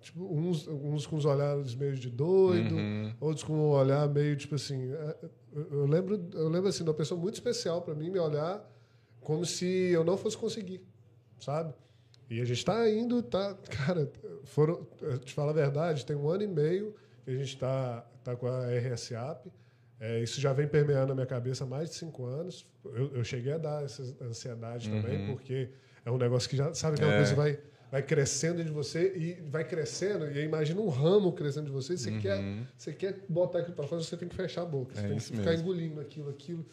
Tipo, uns, uns com os olhares meio de doido, uhum. outros com um olhar meio tipo assim. É, eu lembro, eu lembro assim, de uma pessoa muito especial para mim me olhar como se eu não fosse conseguir, sabe? E a gente está indo, tá, cara, foram, te falo a verdade, tem um ano e meio que a gente está tá com a RSAP. É, isso já vem permeando a minha cabeça há mais de cinco anos. Eu, eu cheguei a dar essa ansiedade uhum. também, porque é um negócio que já, sabe, aquela é. coisa vai vai crescendo de você e vai crescendo. E imagina um ramo crescendo de você. Você, uhum. quer, você quer botar aquilo para fora, você tem que fechar a boca. Você é tem que ficar mesmo. engolindo aquilo, aquilo.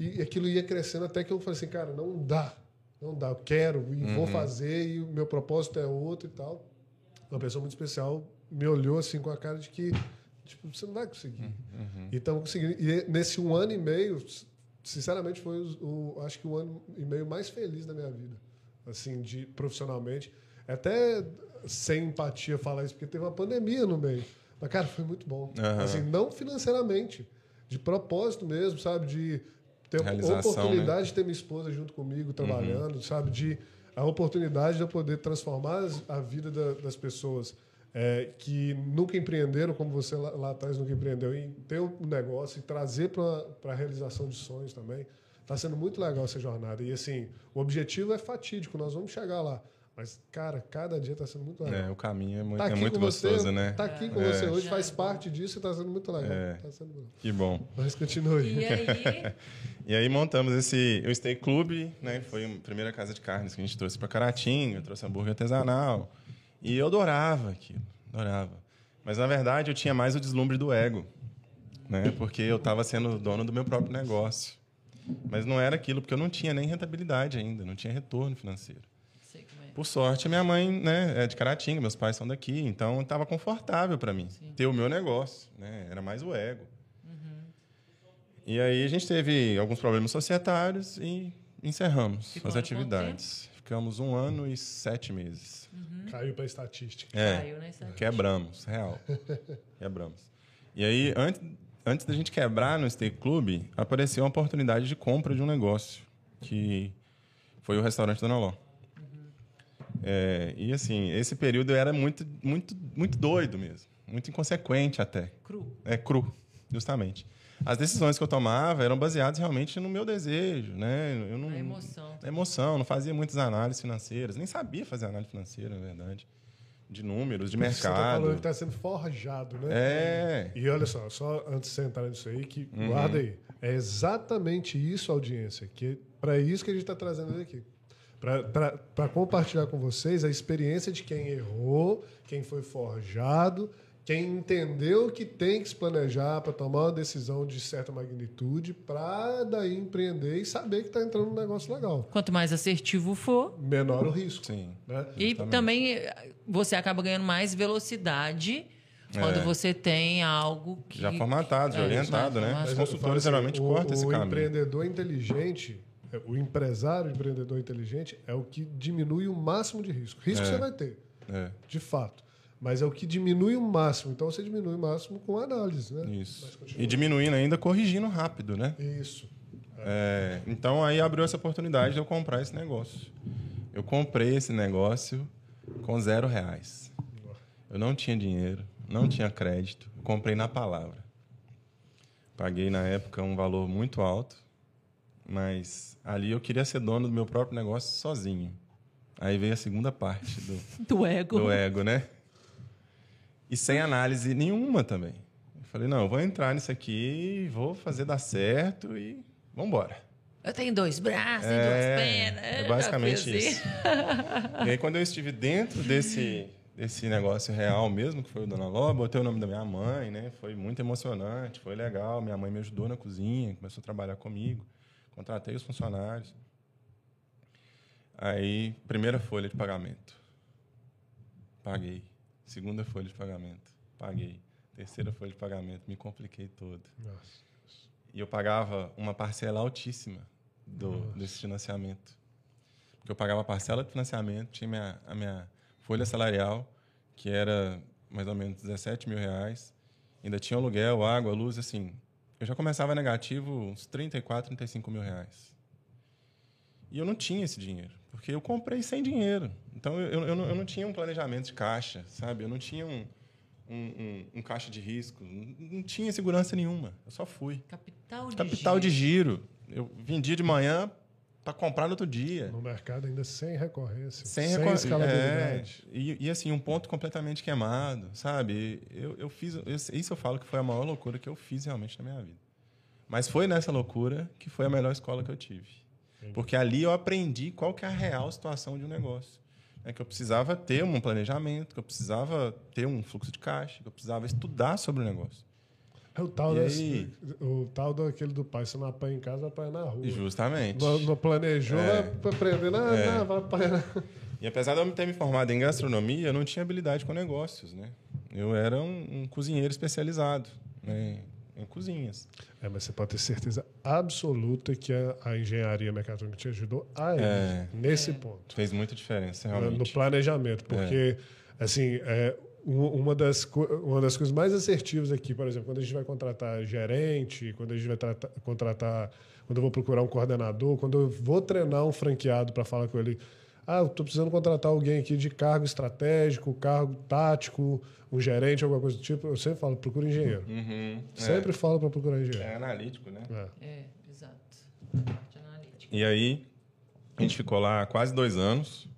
E, e, aquilo ia crescendo até que eu falei assim, cara, não dá. Não dá, eu quero e uhum. vou fazer e o meu propósito é outro e tal. uma pessoa muito especial me olhou assim com a cara de que tipo, você não vai conseguir. Uhum. E estamos conseguindo. E nesse um ano e meio, sinceramente, foi o, o, acho que o ano e meio mais feliz da minha vida, assim, de profissionalmente. Até sem empatia falar isso, porque teve uma pandemia no meio. Mas, cara, foi muito bom. Uhum. Assim, não financeiramente, de propósito mesmo, sabe? De ter a oportunidade né? de ter minha esposa junto comigo, trabalhando, sabe? De a oportunidade de eu poder transformar a vida da- das pessoas é, que nunca empreenderam, como você lá, lá atrás nunca empreendeu, em ter um negócio e trazer para a realização de sonhos também. Está sendo muito legal essa jornada. E, assim, o objetivo é fatídico, nós vamos chegar lá. Mas, cara, cada dia está sendo muito legal. É, o caminho é muito, Tá é muito com você, gostoso, né? Tá aqui com É. você hoje, faz parte disso e está sendo muito legal. É. Tá sendo legal. Que bom. Mas continue. E aí, E aí montamos esse o Steak Club, né? Foi a primeira casa de carnes que a gente trouxe para Caratinga, trouxe hambúrguer artesanal. E eu adorava aquilo, adorava. Mas na verdade eu tinha mais o deslumbre do ego, né? Porque eu estava sendo dono do meu próprio negócio. Mas não era aquilo porque eu não tinha nem rentabilidade ainda, não tinha retorno financeiro. Por sorte, a minha mãe né, é de Caratinga, meus pais são daqui, então estava confortável para mim ter o meu negócio, né? Era mais o ego. E aí a gente teve alguns problemas societários e encerramos Ficou as atividades. Ficamos um ano e sete meses. Caiu para estatística. É, Caiu, né? Sabe? quebramos, real. quebramos. E aí, antes, antes da gente quebrar no Steak Club, apareceu uma oportunidade de compra de um negócio, que foi o restaurante Dona Ló. É, e assim, esse período era muito, muito, muito doido mesmo, muito inconsequente até. Cru. É cru, justamente. As decisões que eu tomava eram baseadas realmente no meu desejo, né? Eu não, Na emoção. Na emoção, não fazia muitas análises financeiras, nem sabia fazer análise financeira, na verdade. De números, de Você tá mercado. que está sendo forjado, né? É. E olha só, só antes de você entrar nisso aí, que Uhum. guarda aí. É exatamente isso, audiência, que para isso que a gente está trazendo aqui. Para compartilhar com vocês a experiência de quem errou, quem foi forjado, quem entendeu que tem que se planejar para tomar uma decisão de certa magnitude, para daí empreender e saber que está entrando num negócio legal. Quanto mais assertivo for, Menor o risco. Sim. Né? E também eh, você acaba ganhando mais velocidade quando É. você tem algo que. Já formatado, já É, orientado, né? formatado. Os consultores assim, geralmente o, cortam esse o caminho. empreendedor inteligente, o empresário empreendedor inteligente é o que diminui o máximo de risco. Risco É. você vai ter, É, de fato. Mas é o que diminui o máximo. Então você diminui o máximo com análise, né? Isso. E diminuindo ainda, corrigindo rápido, né? Isso. É, então aí abriu essa oportunidade de eu comprar esse negócio. Eu comprei esse negócio com zero reais. Eu não tinha dinheiro, não tinha crédito. Comprei na palavra. Paguei na época um valor muito alto, mas ali eu queria ser dono do meu próprio negócio sozinho. Aí veio a segunda parte do, Do ego. do ego, né? E sem análise nenhuma também. Eu falei, não, eu vou entrar nisso aqui, vou fazer dar certo e vamos embora. Eu tenho dois braços, tenho duas pernas. é eu basicamente fiz isso. e aí, quando eu estive dentro desse, desse negócio real mesmo, que foi o Dona Ló, botei o nome da minha mãe, né? Foi muito emocionante, foi legal. Minha mãe me ajudou na cozinha, começou a trabalhar comigo. Contratei os funcionários. Aí, primeira folha de pagamento. Paguei. Segunda folha de pagamento. Paguei. Terceira folha de pagamento. Me compliquei todo. Nossa. E eu pagava uma parcela altíssima do, desse financiamento. Porque eu pagava a parcela de financiamento, tinha minha, a minha folha salarial, que era mais ou menos 17 mil reais. Ainda tinha aluguel, água, luz, assim. Eu já começava negativo uns 34, 35 mil reais. E eu não tinha esse dinheiro, porque eu comprei sem dinheiro. Então, eu, eu, não, eu não tinha um planejamento de caixa, sabe? Eu não tinha um, um, um, um caixa de risco. Não, tinha segurança nenhuma. Eu só fui. Capital de Capital de giro. giro. Eu vendia de manhã para comprar no outro dia. No mercado ainda sem recorrência. Sem, sem recor- escalabilidade. É, e, e, assim, um ponto completamente queimado, sabe? Eu, eu fiz. eu- isso eu falo que foi a maior loucura que eu fiz realmente na minha vida. Mas foi nessa loucura que foi a melhor escola que eu tive. Porque ali eu aprendi qual que é a real situação de um negócio. É que eu precisava ter um planejamento, que eu precisava ter um fluxo de caixa, que eu precisava estudar sobre o negócio. É o tal, desse, aí? o tal daquele do pai. Você não apanha em casa, apanha na rua. Justamente. Não, não planejou, É. vai aprender. Não, É. não, vai apanhar. E apesar de eu ter me formado em gastronomia, eu não tinha habilidade com negócios, né? Eu era um, um cozinheiro especializado né? em cozinhas. É, mas você pode ter certeza absoluta que a, a engenharia mecatrônica te ajudou aí, É. nesse ponto. Fez muita diferença, realmente. no planejamento, porque assim é uma das uma das coisas mais assertivas aqui, por exemplo, quando a gente vai contratar gerente, quando a gente vai trata- contratar, quando eu vou procurar um coordenador, quando eu vou treinar um franqueado para falar com ele, ah, eu estou precisando contratar alguém aqui de cargo estratégico, cargo tático, um gerente, alguma coisa do tipo, eu sempre falo, procura engenheiro. Uhum. Sempre falo para procurar É, engenheiro. é analítico, né? É. É, exato. Parte analítica. E aí, a gente ficou lá quase dois anos.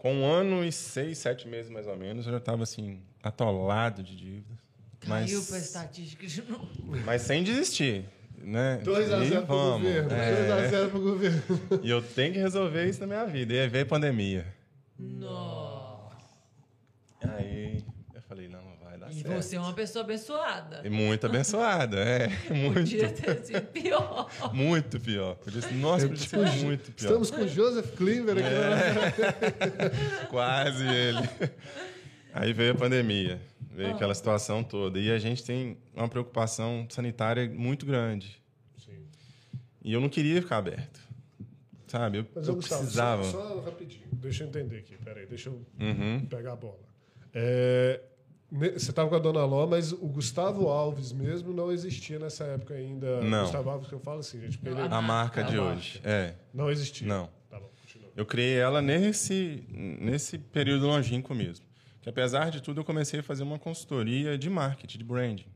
Com um ano e seis, sete meses, mais ou menos, eu já estava, assim, atolado de dívidas. Caiu Mas, para estatística de novo. mas sem desistir, né? 2 a E 0 pro vamos. governo. É, 2 a 0 pro governo. E eu tenho que resolver isso na minha vida. E aí veio a pandemia. Nossa. Aí eu falei, não, não vai dar E certo. você é uma pessoa abençoada. E muito abençoada, é. Muito, Podia ter sido pior. muito pior. Podia ser, nossa, podia Tipo, ser muito pior. Estamos com o Joseph Klimber aqui. É. Quase ele. Aí veio a pandemia, veio aquela situação toda. E a gente tem uma preocupação sanitária muito grande. Sim. E eu não queria ficar aberto. Sabe? Eu, Mas, eu Gustavo, precisava. Só, só rapidinho, deixa eu entender aqui, peraí, deixa eu Uhum. pegar a bola. É, você estava com a Dona Ló, mas o Gustavo Alves mesmo não existia nessa época ainda. Não. Gustavo Alves que eu falo assim, gente, ele A marca de A hoje. É. não existia. Não. Tá bom, continua. Eu criei ela nesse, nesse período longínquo mesmo. Que apesar de tudo, eu comecei a fazer uma consultoria de marketing, de branding.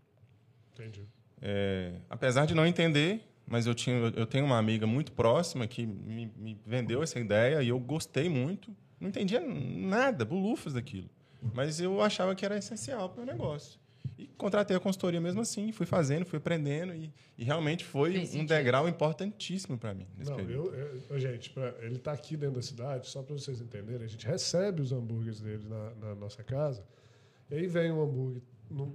Entendi. É, apesar de não entender, mas eu, tinha, eu tenho uma amiga muito próxima que me, me vendeu essa ideia e eu gostei muito. Não entendia nada, bolufas daquilo. Mas eu achava que era essencial para o meu negócio. E contratei a consultoria mesmo assim, fui fazendo, fui aprendendo e, e realmente foi Fez um sentido. degrau importantíssimo para mim nesse Não, eu, eu- gente, pra- ele está aqui dentro da cidade, só para vocês entenderem, a gente recebe os hambúrgueres dele na, na nossa casa, e aí vem um hambúrguer num,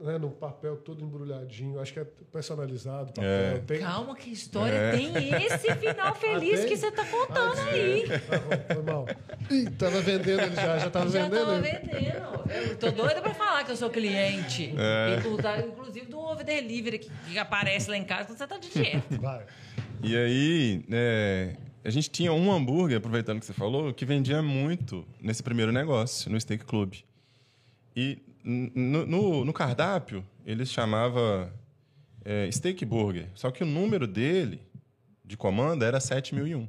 né, num papel todo embrulhadinho, acho que é personalizado, papel, É. tem, Calma, que história É. tem esse final feliz tem? que você tá contando aí. Tá bom, foi mal. Ih, tava vendendo ele já, já tava Já vendendo. tava ele. vendendo. Eu tô doida pra falar que eu sou cliente. É. Inclu- Inclusive do Ovo Delivery, que, que aparece lá em casa quando você tá de dieta. Vai. E aí, é, a gente tinha um hambúrguer, aproveitando que você falou, que vendia muito nesse primeiro negócio, no Steak Club. E no, no- no cardápio, ele chamava é, Steak Burger. Só que o número dele, de comanda, era 7001.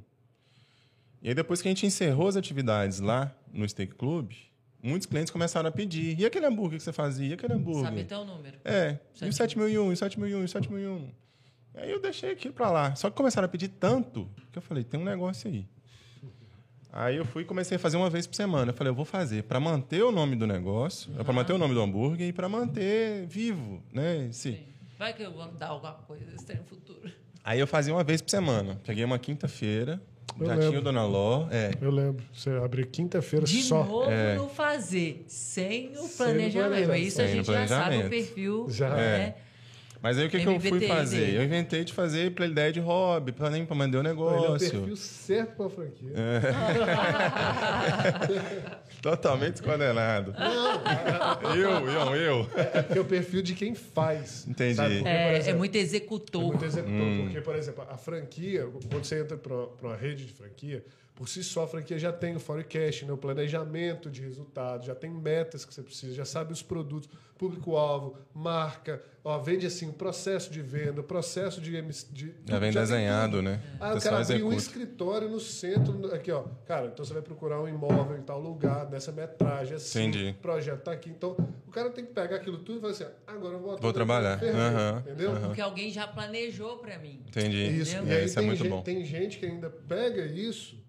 E aí, depois que a gente encerrou as atividades lá no Steak Club, muitos clientes começaram a pedir. E aquele hambúrguer que você fazia? E aquele hambúrguer? Sabe até o número. É, e o 7001, e o 7001, e o 7001. Aí eu deixei aquilo pra lá. Só que começaram a pedir tanto que eu falei, tem um negócio aí. Aí eu fui e comecei a fazer uma vez por semana. Eu falei, eu vou fazer para manter o nome do negócio, para manter o nome do hambúrguer e para manter vivo, né? Esse... Sim. Vai que eu vou dar alguma coisa no futuro. Aí eu fazia uma vez por semana. Peguei uma quinta-feira, Eu já lembro. tinha o Dona Ló. É, Eu lembro. Você abriu quinta-feira De só. novo É. no fazer, sem o Sem o planejamento. planejamento. Isso a Sem o gente já sabe o planejamento. perfil. Já. Né? Mas aí o que, que eu fui fazer? dele. Eu inventei de fazer pela ideia de hobby, para nem para mandar o Ele é o negócio. perfil certo pra franquia. Totalmente descondenado. eu, eu, eu. É porque é o perfil de quem faz. Entendi. Porque, por É, é exemplo, muito É executor. muito executor, Hum. porque, por exemplo, a franquia, quando você entra para uma rede de franquia, por si só a franquia já tem o forecast, né, o planejamento de resultados, já tem metas que você precisa, já sabe os produtos, público-alvo, marca, ó, vende assim, o processo de venda, o processo de... de Já vem tem desenhado, tudo. né? Ah, o cara abriu um escritório no centro, aqui, ó. Cara, então você vai procurar um imóvel em tal lugar, nessa metragem, assim. Entendi. O projeto tá aqui. Então, o cara tem que pegar aquilo tudo e falar assim, agora eu vou Vou trabalhar. Entendeu? Porque alguém já planejou pra mim. Entendi. Isso. Entendeu? E aí isso é tem, muito gente, bom. tem gente que ainda pega isso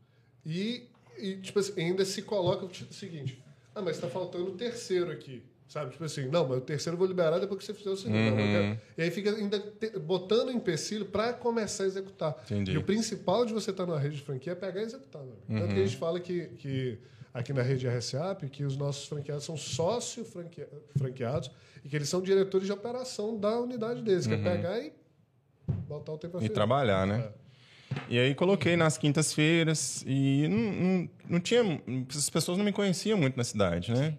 e, e, tipo assim, ainda se coloca tipo, o seguinte: ah, mas está faltando o terceiro aqui. Sabe? Tipo assim, não, mas o terceiro eu vou liberar depois que você fizer o segundo. Uhum. E aí fica ainda te- botando empecilho para começar a executar. Entendi. E o principal de você estar numa rede de franquia é pegar e executar. Né? Tanto Uhum. que a gente fala que, que aqui na rede RSAP, que os nossos franqueados são sócio franquea- franqueados e que eles são diretores de operação da unidade deles, que é pegar e botar o tempo a Uhum. E trabalhar, né? É. E aí coloquei nas quintas-feiras e não, não, não tinha. As pessoas não me conheciam muito na cidade, né?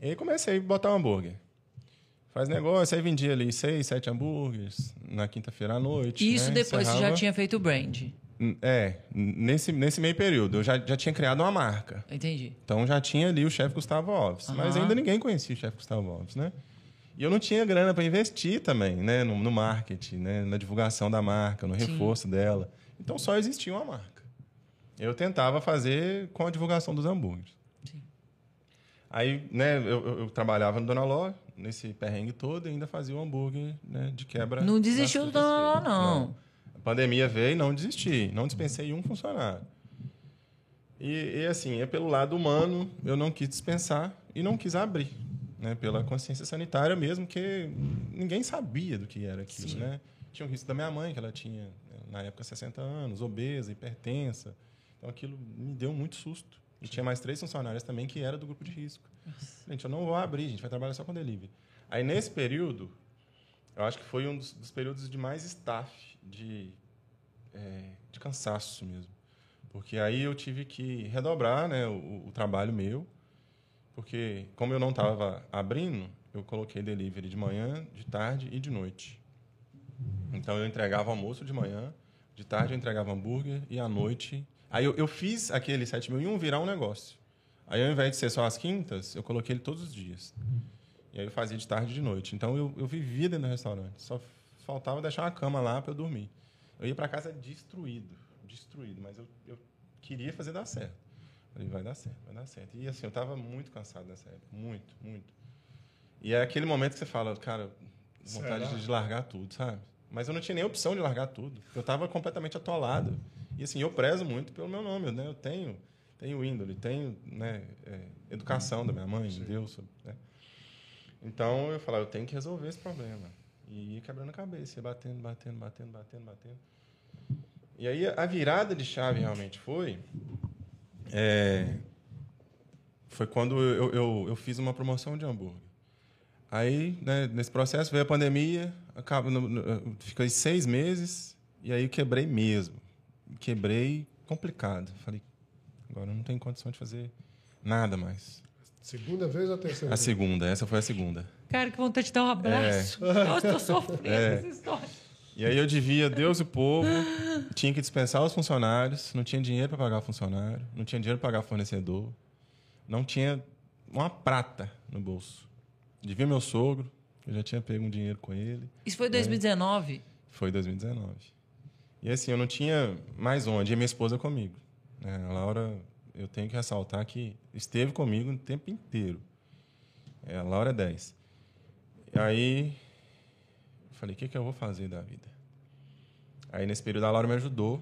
E aí comecei a botar um hambúrguer. Faz negócio, aí vendia ali seis, sete hambúrgueres na quinta-feira à noite. Isso né? depois você já Encerrava. tinha feito o brand. É, nesse, nesse meio período. Eu já, já tinha criado uma marca. Entendi. Então já tinha ali o chefe Gustavo Alves. Mas Aham. ainda ninguém conhecia o chefe Gustavo Alves, né? E eu não tinha grana para investir também, né? No, no marketing, né? na divulgação da marca, no reforço dela. Então só existia uma marca. Eu tentava fazer com a divulgação dos hambúrgueres. Sim. Aí, né, eu, eu- trabalhava no Dona Ló, nesse perrengue todo, e ainda fazia o hambúrguer né, de quebra. Não desistiu do Dona Ló, quintas-feiras. não. A pandemia veio e não desisti. Não dispensei um funcionário. E, e, assim, é pelo lado humano, eu não quis dispensar e não quis abrir. Né? Pela consciência sanitária mesmo, que ninguém sabia do que era aquilo. Né? Tinha o risco da minha mãe, que ela tinha, na época, 60 anos, obesa, hipertensa. Então, aquilo me deu muito susto. E tinha mais três funcionárias também que era do grupo de risco. Gente, eu não vou abrir, a gente vai trabalhar só com delivery. Aí, nesse período, eu acho que foi um dos, dos períodos de mais staff, de, é, de cansaço mesmo. Porque aí eu tive que redobrar né, o, o trabalho meu, porque como eu não estava abrindo, eu coloquei delivery de manhã, de tarde e de noite. Então eu entregava almoço de manhã, de tarde eu entregava hambúrguer e à noite. Aí eu, eu fiz aquele 7001 virar um negócio. Aí ao invés de ser só às quintas, eu coloquei ele todos os dias. E aí eu fazia de tarde e de noite. Então eu, eu vivia dentro do restaurante. Só faltava deixar uma cama lá para eu dormir. Eu ia para casa destruído, destruído, mas eu, eu queria fazer dar certo. Falei, vai dar certo, vai dar certo. E assim, eu estava muito cansado nessa época, muito, muito. E é aquele momento que você fala, cara, vontade Será? de largar tudo, sabe? Mas eu não tinha nem opção de largar tudo. Eu estava completamente atolado. E assim, eu prezo muito pelo meu nome, né? Eu tenho, tenho índole, tenho né, é, educação da minha mãe, de Deus. Né? Então eu falava, eu tenho que resolver esse problema. E ia quebrando a cabeça, ia batendo, batendo, batendo, batendo, batendo. E aí a virada de chave realmente foi. É, foi quando eu, eu, eu fiz uma promoção de hambúrguer. Aí, né, nesse processo, veio a pandemia, acaba, no- no- fiquei seis meses, e aí eu quebrei mesmo. Quebrei complicado. Falei, agora eu não tenho condição de fazer nada mais. Segunda vez ou terceira A vez? segunda, essa foi a segunda. Cara, que vontade de dar um abraço. Nossa, tô sofrendo É. essa história. E aí eu devia Deus e o povo, tinha que dispensar os funcionários, não tinha dinheiro para pagar funcionário, não tinha dinheiro para pagar fornecedor, não tinha uma prata no bolso. Devia meu sogro, eu já tinha pego um dinheiro com ele, Isso foi 2019? foi 2019. E assim, eu não tinha mais onde, e minha esposa comigo. né? A Laura, eu tenho que ressaltar que esteve comigo o tempo inteiro. É, a Laura é 10. E aí, falei, o que, que eu vou fazer da vida? Aí, nesse período, a Laura me ajudou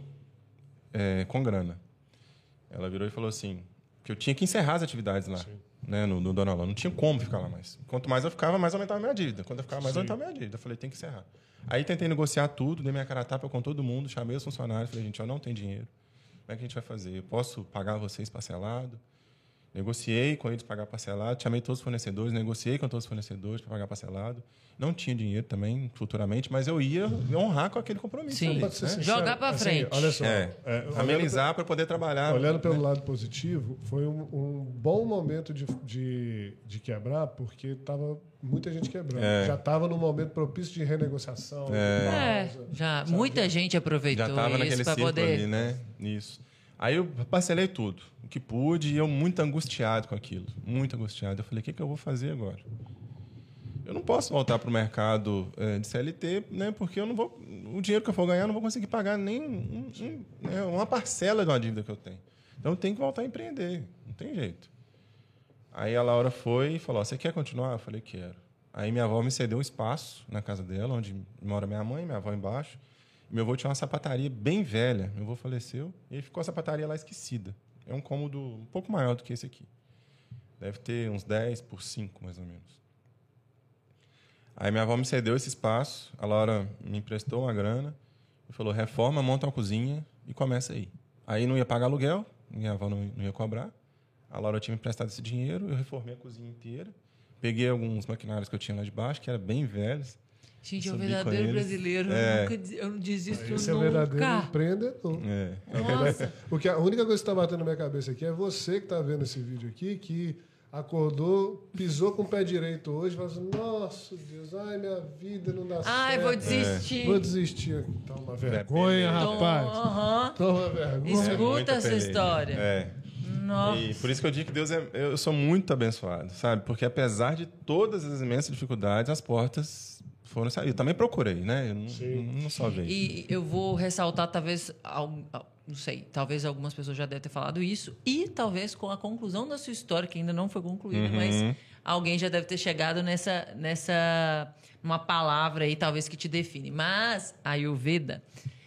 é, com grana. Ela virou e falou assim, que eu tinha que encerrar as atividades lá, né, no, no Dona Ló. Não tinha como ficar lá mais. Quanto mais eu ficava, mais aumentava a minha dívida. Quanto eu ficava, mais Sim. aumentava a minha dívida. Eu falei, tem que encerrar. Aí, tentei negociar tudo, dei minha cara a tapa com todo mundo, chamei os funcionários, falei, gente, eu não tenho dinheiro. Como é que a gente vai fazer? Eu posso pagar vocês parcelado? Negociei com eles para pagar parcelado, chamei todos os fornecedores, negociei com todos os fornecedores para pagar parcelado. Não tinha dinheiro também, futuramente, mas eu ia honrar com aquele compromisso. Sim. ali, né? sincero, Jogar pra assim, frente. olha só. É, é, amenizar para poder trabalhar. Olhando pelo né? lado positivo, foi um, um bom momento de, de, de quebrar, porque tava muita gente quebrando. É. Já estava no momento propício de renegociação. É, pausa, já. sabe? Muita gente aproveitou Já estava isso naquele para poder. ali, né? Isso. Aí eu parcelei tudo, o que pude, e eu muito angustiado com aquilo. Muito angustiado. Eu falei, o que, que eu vou fazer agora? Eu não posso voltar para o mercado eh, de CLT, né? Porque eu não vou. O dinheiro que eu for ganhar, eu não vou conseguir pagar nem um- um- né, uma parcela de uma dívida que eu tenho. Então eu tenho que voltar a empreender. Não tem jeito. Aí a Laura foi e falou: Você quer continuar? Eu falei: Quero. Aí minha avó me cedeu um espaço na casa dela, onde mora minha mãe, minha avó embaixo. Meu avô tinha uma sapataria bem velha. Meu avô faleceu e ficou a sapataria lá esquecida. É um cômodo um pouco maior do que esse aqui. Deve ter uns 10 por 5, mais ou menos. Aí minha avó me cedeu esse espaço, a Laura me emprestou uma grana e falou: reforma, monta uma cozinha e começa aí. Aí não ia pagar aluguel, minha avó não, não ia cobrar. A Laura tinha me emprestado esse dinheiro, eu reformei a cozinha inteira. Peguei alguns maquinários que eu tinha lá de baixo, que eram bem velhos. Gente, é o com verdadeiro brasileiro. É. Eu, nunca, eu não desisto Esse é o verdadeiro nunca. empreendedor. É. Nossa. Porque a única coisa que está batendo na minha cabeça aqui é você que está vendo esse vídeo aqui, que acordou, pisou com o pé direito hoje, falou assim, nossa Deus, ai, minha vida não dá Ai, certo. vou desistir. Vou desistir. Toma vergonha, beleza. rapaz. Aham. Toma vergonha. Escuta muita essa peleja. história. É. Nossa. E por isso que eu digo que Deus é. Eu sou muito abençoado, sabe? Porque apesar de todas as imensas dificuldades, as portas foram. Eu também procurei, né? Eu não, não, não só veio. E eu vou ressaltar, talvez, al- al- não sei, talvez algumas pessoas já devem ter falado isso, e talvez com a conclusão da sua história, que ainda não foi concluída, Uhum. mas alguém já deve ter chegado nessa, nessa uma palavra aí, talvez, que te define. Mas a Ayurveda,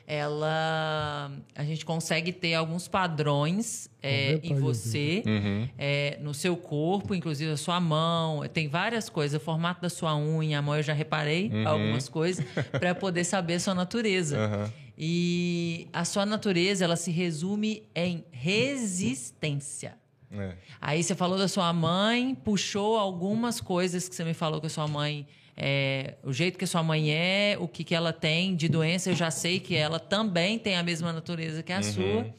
ela. A gente consegue ter alguns padrões é, Comenta em você, Uhum. é, no seu corpo, inclusive a sua mão. Tem várias coisas, o formato da sua unha, a mão eu já reparei algumas coisas, para poder saber a sua natureza. Aham. E a sua natureza, ela se resume em resistência. É. Aí você falou da sua mãe, puxou algumas coisas que você me falou que a sua mãe é, o jeito que a sua mãe é, o que, que ela tem de doença, eu já sei que ela também tem a mesma natureza que a sua.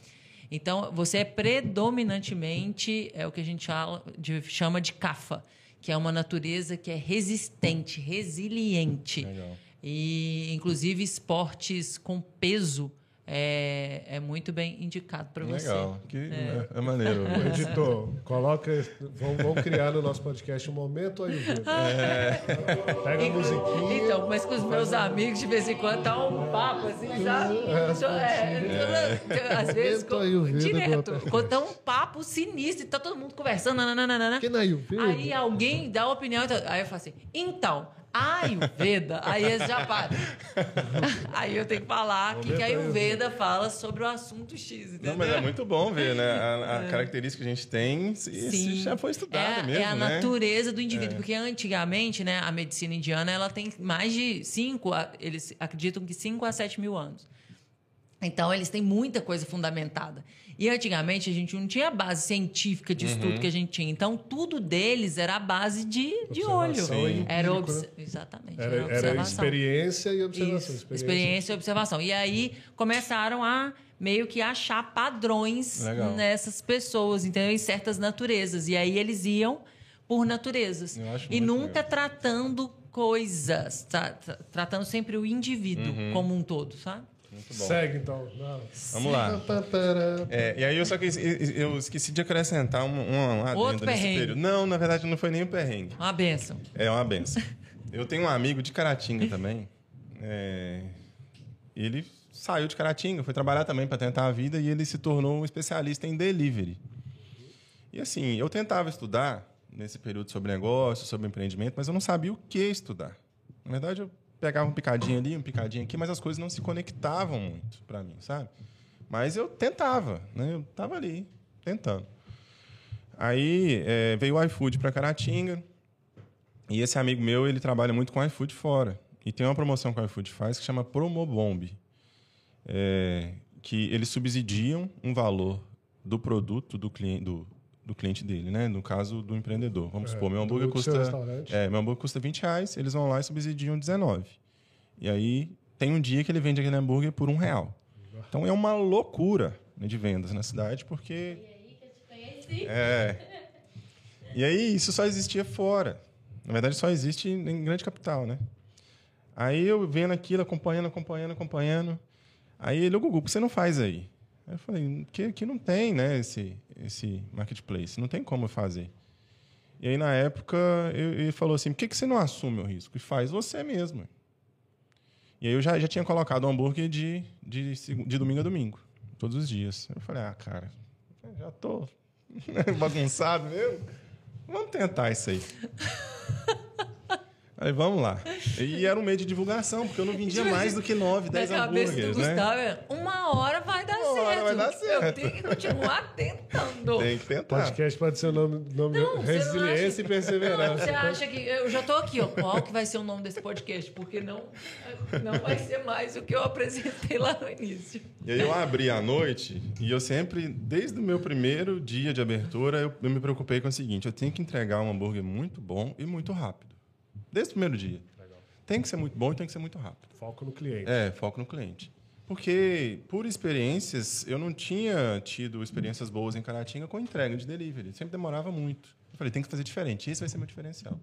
Então, você é predominantemente é o que a gente fala de- chama de cafa, que é uma natureza que é resistente, resiliente. Legal. E, inclusive, esportes com peso é, é muito bem indicado para você. Legal. Que é, é maneiro. Editor, coloca. Vamos, vamos criar no nosso podcast um momento aí. Pega a musiquinha. Então, mas com os meus amigos, de vez em quando, tá um papo assim, sabe? É, é, Às vezes, Momento Ayurveda do direto. Uppercut. Quando tá um papo sinistro e tá todo mundo conversando, nananana. Que na Ayurveda? Aí alguém dá opinião, então- aí eu falo assim, então, Ayurveda, aí eles já param. Aí eu tenho que falar que, que a Ayurveda fala sobre o assunto X, entendeu? Não, mas é muito bom ver, né? A, a característica que a gente tem, isso Sim. já foi estudado é, mesmo, é a né? natureza do indivíduo, porque antigamente, né, a medicina indiana ela tem mais de 5, eles acreditam que 5 a 7 mil anos. Então, eles têm muita coisa fundamentada. E antigamente a gente não tinha base científica de Uhum. estudo que a gente tinha. Então, tudo deles era a base de, de olho. Era obs- né? Exatamente. Era, era observação. experiência e observação. Isso, experiência e observação. E aí começaram a meio que achar padrões Legal. nessas pessoas, entendeu? Em certas naturezas. E aí eles iam por naturezas. Eu acho E nunca legal. tratando coisas, tra- tra- tratando sempre o indivíduo Uhum. como um todo, sabe? Muito bom. Segue então. Não. Vamos lá. É, e aí eu só que eu esqueci de acrescentar um, um, um adendo Outro nesse perrengue. período. Não, na verdade não foi nem um perrengue. Uma benção. É uma benção. Eu tenho um amigo de Caratinga também. É, ele saiu de Caratinga, foi trabalhar também para tentar a vida e ele se tornou um especialista em delivery. E assim, eu tentava estudar nesse período sobre negócio, sobre empreendimento, mas eu não sabia o que estudar. Na verdade, eu pegava um picadinho ali, um picadinho aqui, mas as coisas não se conectavam muito para mim, sabe? Mas eu tentava, né? Eu tava ali, tentando. Aí é, veio o iFood para Caratinga, e esse amigo meu, ele trabalha muito com iFood fora. E tem uma promoção que o iFood faz que chama Promobomb. É, que eles subsidiam um valor do produto do cliente, do, do cliente dele, né? No caso do empreendedor. Vamos supor, meu hambúrguer É, custa. É, meu hambúrguer custa 20 reais, eles vão lá e subsidiam 19. E aí tem um dia que ele vende aquele hambúrguer por um real. Então é uma loucura né, de vendas na cidade, porque. É. E aí isso só existia fora. Na verdade, só existe em grande capital, né? Aí eu vendo aquilo, acompanhando, acompanhando, acompanhando. Aí ele, ô Gugu, por que você não faz aí? Eu falei, que aqui não tem, né, esse, esse marketplace, não tem como fazer. E aí, na época, ele falou assim, por que, que você não assume o risco? E faz você mesmo. E aí eu já, já tinha colocado o hambúrguer de, de, de domingo a domingo, todos os dias. Eu falei, ah, cara, já tô bagunçado mesmo. Vamos tentar isso aí. Aí vamos lá. E era um meio de divulgação, porque eu não vendia mais do que 9, 10 Na cabeça do hambúrgueres, né? Gustavo, é, uma hora vai dar Uma hora certo. vai dar Eu certo. tenho que continuar tentando. Tem que tentar. Podcast pode ser o nome, nome Não, não Resiliência acha- e Perseverança. Você acha que. Eu já tô aqui, ó. Qual que vai ser o nome desse podcast? Porque não, não vai ser mais o que eu apresentei lá no início. E aí eu abri à noite e eu sempre, desde o meu primeiro dia de abertura, eu, eu me preocupei com o seguinte: eu tenho que entregar um hambúrguer muito bom e muito rápido. Desde o primeiro dia. tem que ser muito bom e tem que ser muito rápido. Foco no cliente. É, foco no cliente. Porque, por experiências, eu não tinha tido experiências boas em Caratinga com entrega de delivery. Sempre demorava muito. Eu falei, tem que fazer diferente. Esse vai ser meu diferencial.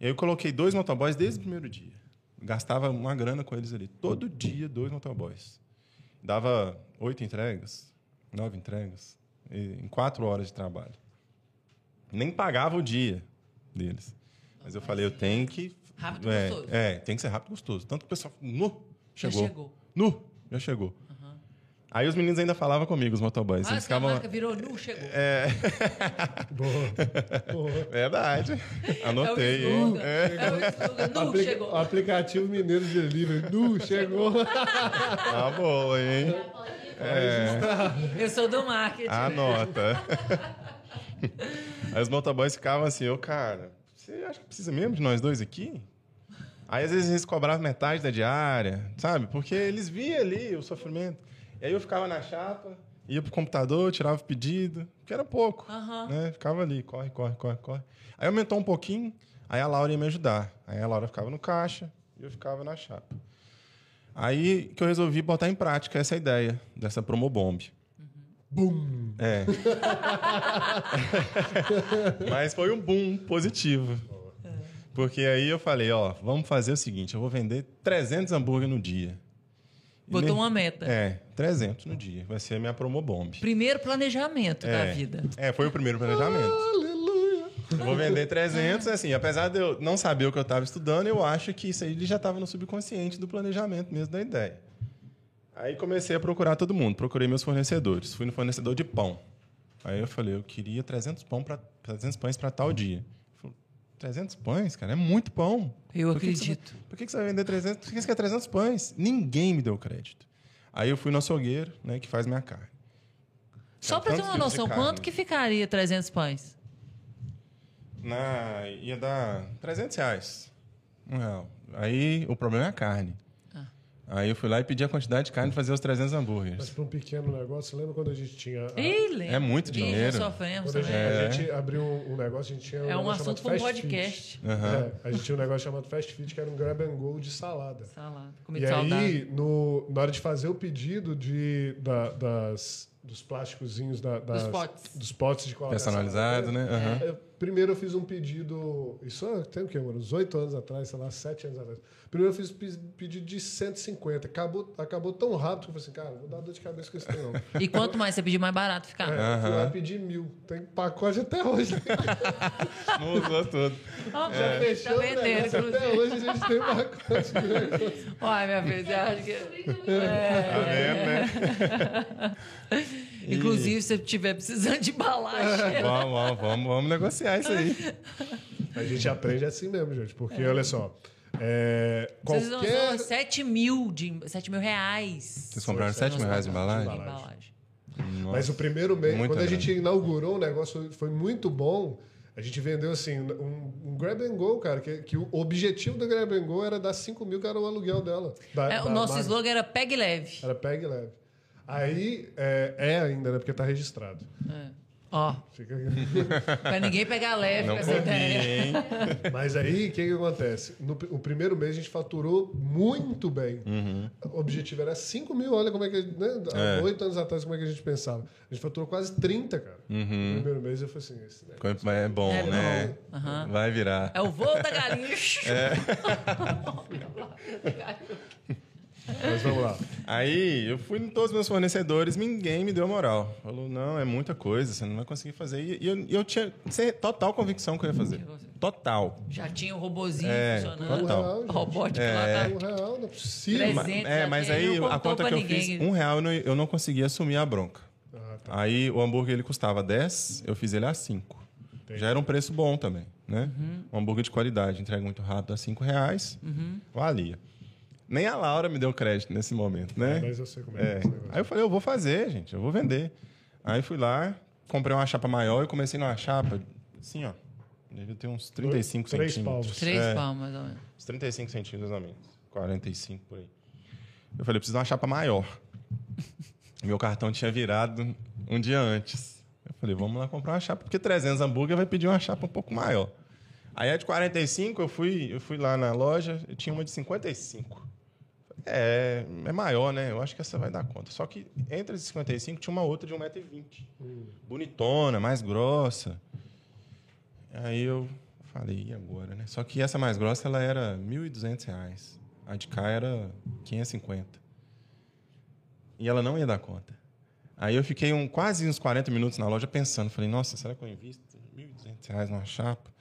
E aí eu coloquei dois motoboys desde o primeiro dia. Gastava uma grana com eles ali. Todo dia, dois motoboys. Dava oito entregas, nove entregas, em quatro horas de trabalho. Nem pagava o dia deles. Mas eu falei, eu tenho que... Rápido e é, gostoso. É, tem que ser rápido e gostoso. Tanto que o pessoal... Nu, Já chegou. chegou. Nu, já chegou. Aí os meninos ainda falavam comigo, os motoboys. Ah, Eles ficavam... marca virou nu, chegou. É, Boa. Boa. verdade. É o Anotei. hein? slogan. É o slogan. Nu, Apli- chegou. Aplicativo Mineiro de Delivery. Nu, chegou. Tá boa, hein? É, Eu sou do marketing. anota. Aí os motoboys ficavam assim, ô, cara, você acha que precisa mesmo de nós dois aqui? Aí, às vezes, eles cobravam metade da diária, sabe? Porque eles viam ali o sofrimento. E aí eu ficava na chapa, ia pro computador, tirava o pedido, que era pouco. Aham. né? Ficava ali, corre, corre, corre, corre. Aí aumentou um pouquinho, aí a Laura ia me ajudar. Aí a Laura ficava no caixa e eu ficava na chapa. Aí que eu resolvi botar em prática essa ideia dessa Promobomb. Bum. É. Mas foi um boom positivo. Porque aí eu falei, ó, vamos fazer o seguinte, eu vou vender 300 hambúrguer no dia. E Botou me- uma meta. É, 300 no dia. Vai ser a minha Promobomb. Primeiro planejamento da É. vida. É, foi o primeiro planejamento. Aleluia. Eu vou vender 300, assim, apesar de eu não saber o que eu estava estudando, eu acho que isso aí ele já estava no subconsciente do planejamento mesmo da ideia. Aí comecei a procurar todo mundo, procurei meus fornecedores. Fui no fornecedor de pão. Aí eu falei, eu queria 300, pão pra, 300 pães para tal dia. Falou, 300 pães, cara, é muito pão. Eu Por que que você acredito. por que, você vai vender 300? Por que você quer 300 pães? Ninguém me deu crédito. Aí eu fui no açougueiro, né, que faz minha carne. Só pra ter uma noção, quanto que ficaria 300 pães? Na, ia dar 300 reais. Um real. Aí o problema é a carne. Aí eu fui lá e pedi a quantidade de carne para fazer os 300 Mas hambúrgueres. para um pequeno negócio, lembra quando a gente tinha. a- Ih, lembra. É muito dinheiro. sofremos Quando a gente, a É. gente abriu um, negócio, a gente tinha um, É um assunto para um Fast podcast. Aham. É, a gente tinha um negócio chamado Fast Feed, que era um grab and go de salada. Salada. E Comida saudável. aí, no, na hora de fazer o pedido de, da- das, dos plásticozinhos, da, das, Dos potes. dos potes de colocar Personalizado, né? É, Primeiro eu fiz um pedido. Isso é, tem o quê, mano? Uns oito anos atrás, sei lá, sete anos atrás. Primeiro eu fiz um pedido de 150. Acabou, acabou tão rápido que eu falei assim, cara, vou dar dor de cabeça com isso, não. E quanto mais você pedir, mais barato fica. É, eu fui lá pedir mil. Tem pacote até hoje. Não usou tudo. Ó, Já tá fechou o vendendo. Até hoje a gente tem pacote. Olha, minha filha, você acha que. Tá vendo, né? Inclusive, se você estiver precisando de embalagem. vamos, vamos, vamos, vamos negociar isso aí. A gente aprende assim mesmo, gente. Porque, olha só. É, Vocês qualquer. usam 7 mil, de, 7 mil reais. Vocês compraram 7 mil reais de embalagem? Embalagem. embalagem. Mas o primeiro mês, quando a grana. gente inaugurou o negócio, foi, muito bom. A gente vendeu assim, um, um grab and go, cara, que, que o objetivo do grab and go era dar 5 mil, que era o aluguel dela. Da- É, o da nosso marca. slogan era pegue leve. Era peg e leve. Aí, é, é ainda, né? Porque tá registrado. É. Ó, Fica... pra ninguém pegar leve Não com essa ideia. hein? Mas aí, o que, que acontece? No o primeiro mês a gente faturou muito bem. Uhum. O objetivo era 5 mil, olha como é que. Né? Há É. oito anos atrás, como é que a gente pensava. A gente faturou quase 30, cara. Uhum. No primeiro mês eu falei assim: esse negócio É bom, É bom. né? Aham. Vai virar. É o voo da galinha. É. Mas vamos lá. Aí eu fui em todos os meus fornecedores, ninguém me deu moral. Falou, não, é muita coisa, você não vai conseguir fazer. E eu, eu tinha total convicção que eu ia fazer. Total. Já tinha o robozinho É, funcionando. total. Um real. Robótico É. lá tá. Um real, não é possível. Ma- é, mas aí a conta que eu ninguém. fiz, um real eu não, eu não conseguia assumir a bronca. Ah, tá. Aí o hambúrguer ele custava 10, eu fiz ele a 5. Já era um preço bom também, né? Uhum. Um hambúrguer de qualidade, entrega muito rápido a 5 reais, Uhum. valia. Nem a Laura me deu crédito nesse momento, né? Mas eu sei como é, É. que é. Aí eu falei, eu vou fazer, gente, eu vou vender. Aí fui lá, comprei uma chapa maior e comecei numa chapa, assim, ó. Devia ter uns 35 Três centímetros. Três É, palmas, mais ou menos. Uns 35 centímetros mais ou menos. 45 por aí. Eu falei, eu preciso de uma chapa maior. Meu cartão tinha virado um dia antes. Eu falei, vamos lá comprar uma chapa, porque 300 hambúrguer vai pedir uma chapa um pouco maior. Aí a de 45, eu fui, eu fui lá na loja, eu tinha uma de 55. É, é maior, né? Eu acho que essa vai dar conta. Só que entre as 55 tinha uma outra de 1,20m. Bonitona, mais grossa. Aí eu falei, e agora, né? Só que essa mais grossa, ela era R$ 1.200. A de cá era 550. E ela não ia dar conta. Aí eu fiquei um, quase uns 40 minutos na loja pensando. Falei, nossa, será que eu invisto R$ 1.200 numa chapa?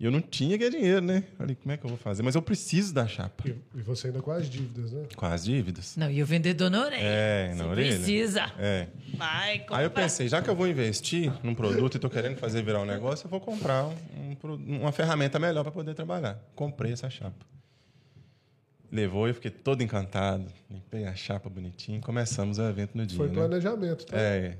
E eu não tinha que dinheiro, né? Falei, como é que eu vou fazer? Mas eu preciso da chapa. E, você ainda com as dívidas, né? Com as dívidas. Não, e o vendedor na orelha. É, na Você orelha. precisa. É. Vai, compra. Aí eu pensei, já que eu vou investir num produto e estou querendo fazer virar um negócio, eu vou comprar um- um uma ferramenta melhor para poder trabalhar. Comprei essa chapa. Levou e eu fiquei todo encantado. Limpei a chapa bonitinho. Começamos o evento no dia. Foi né? planejamento, tá? É.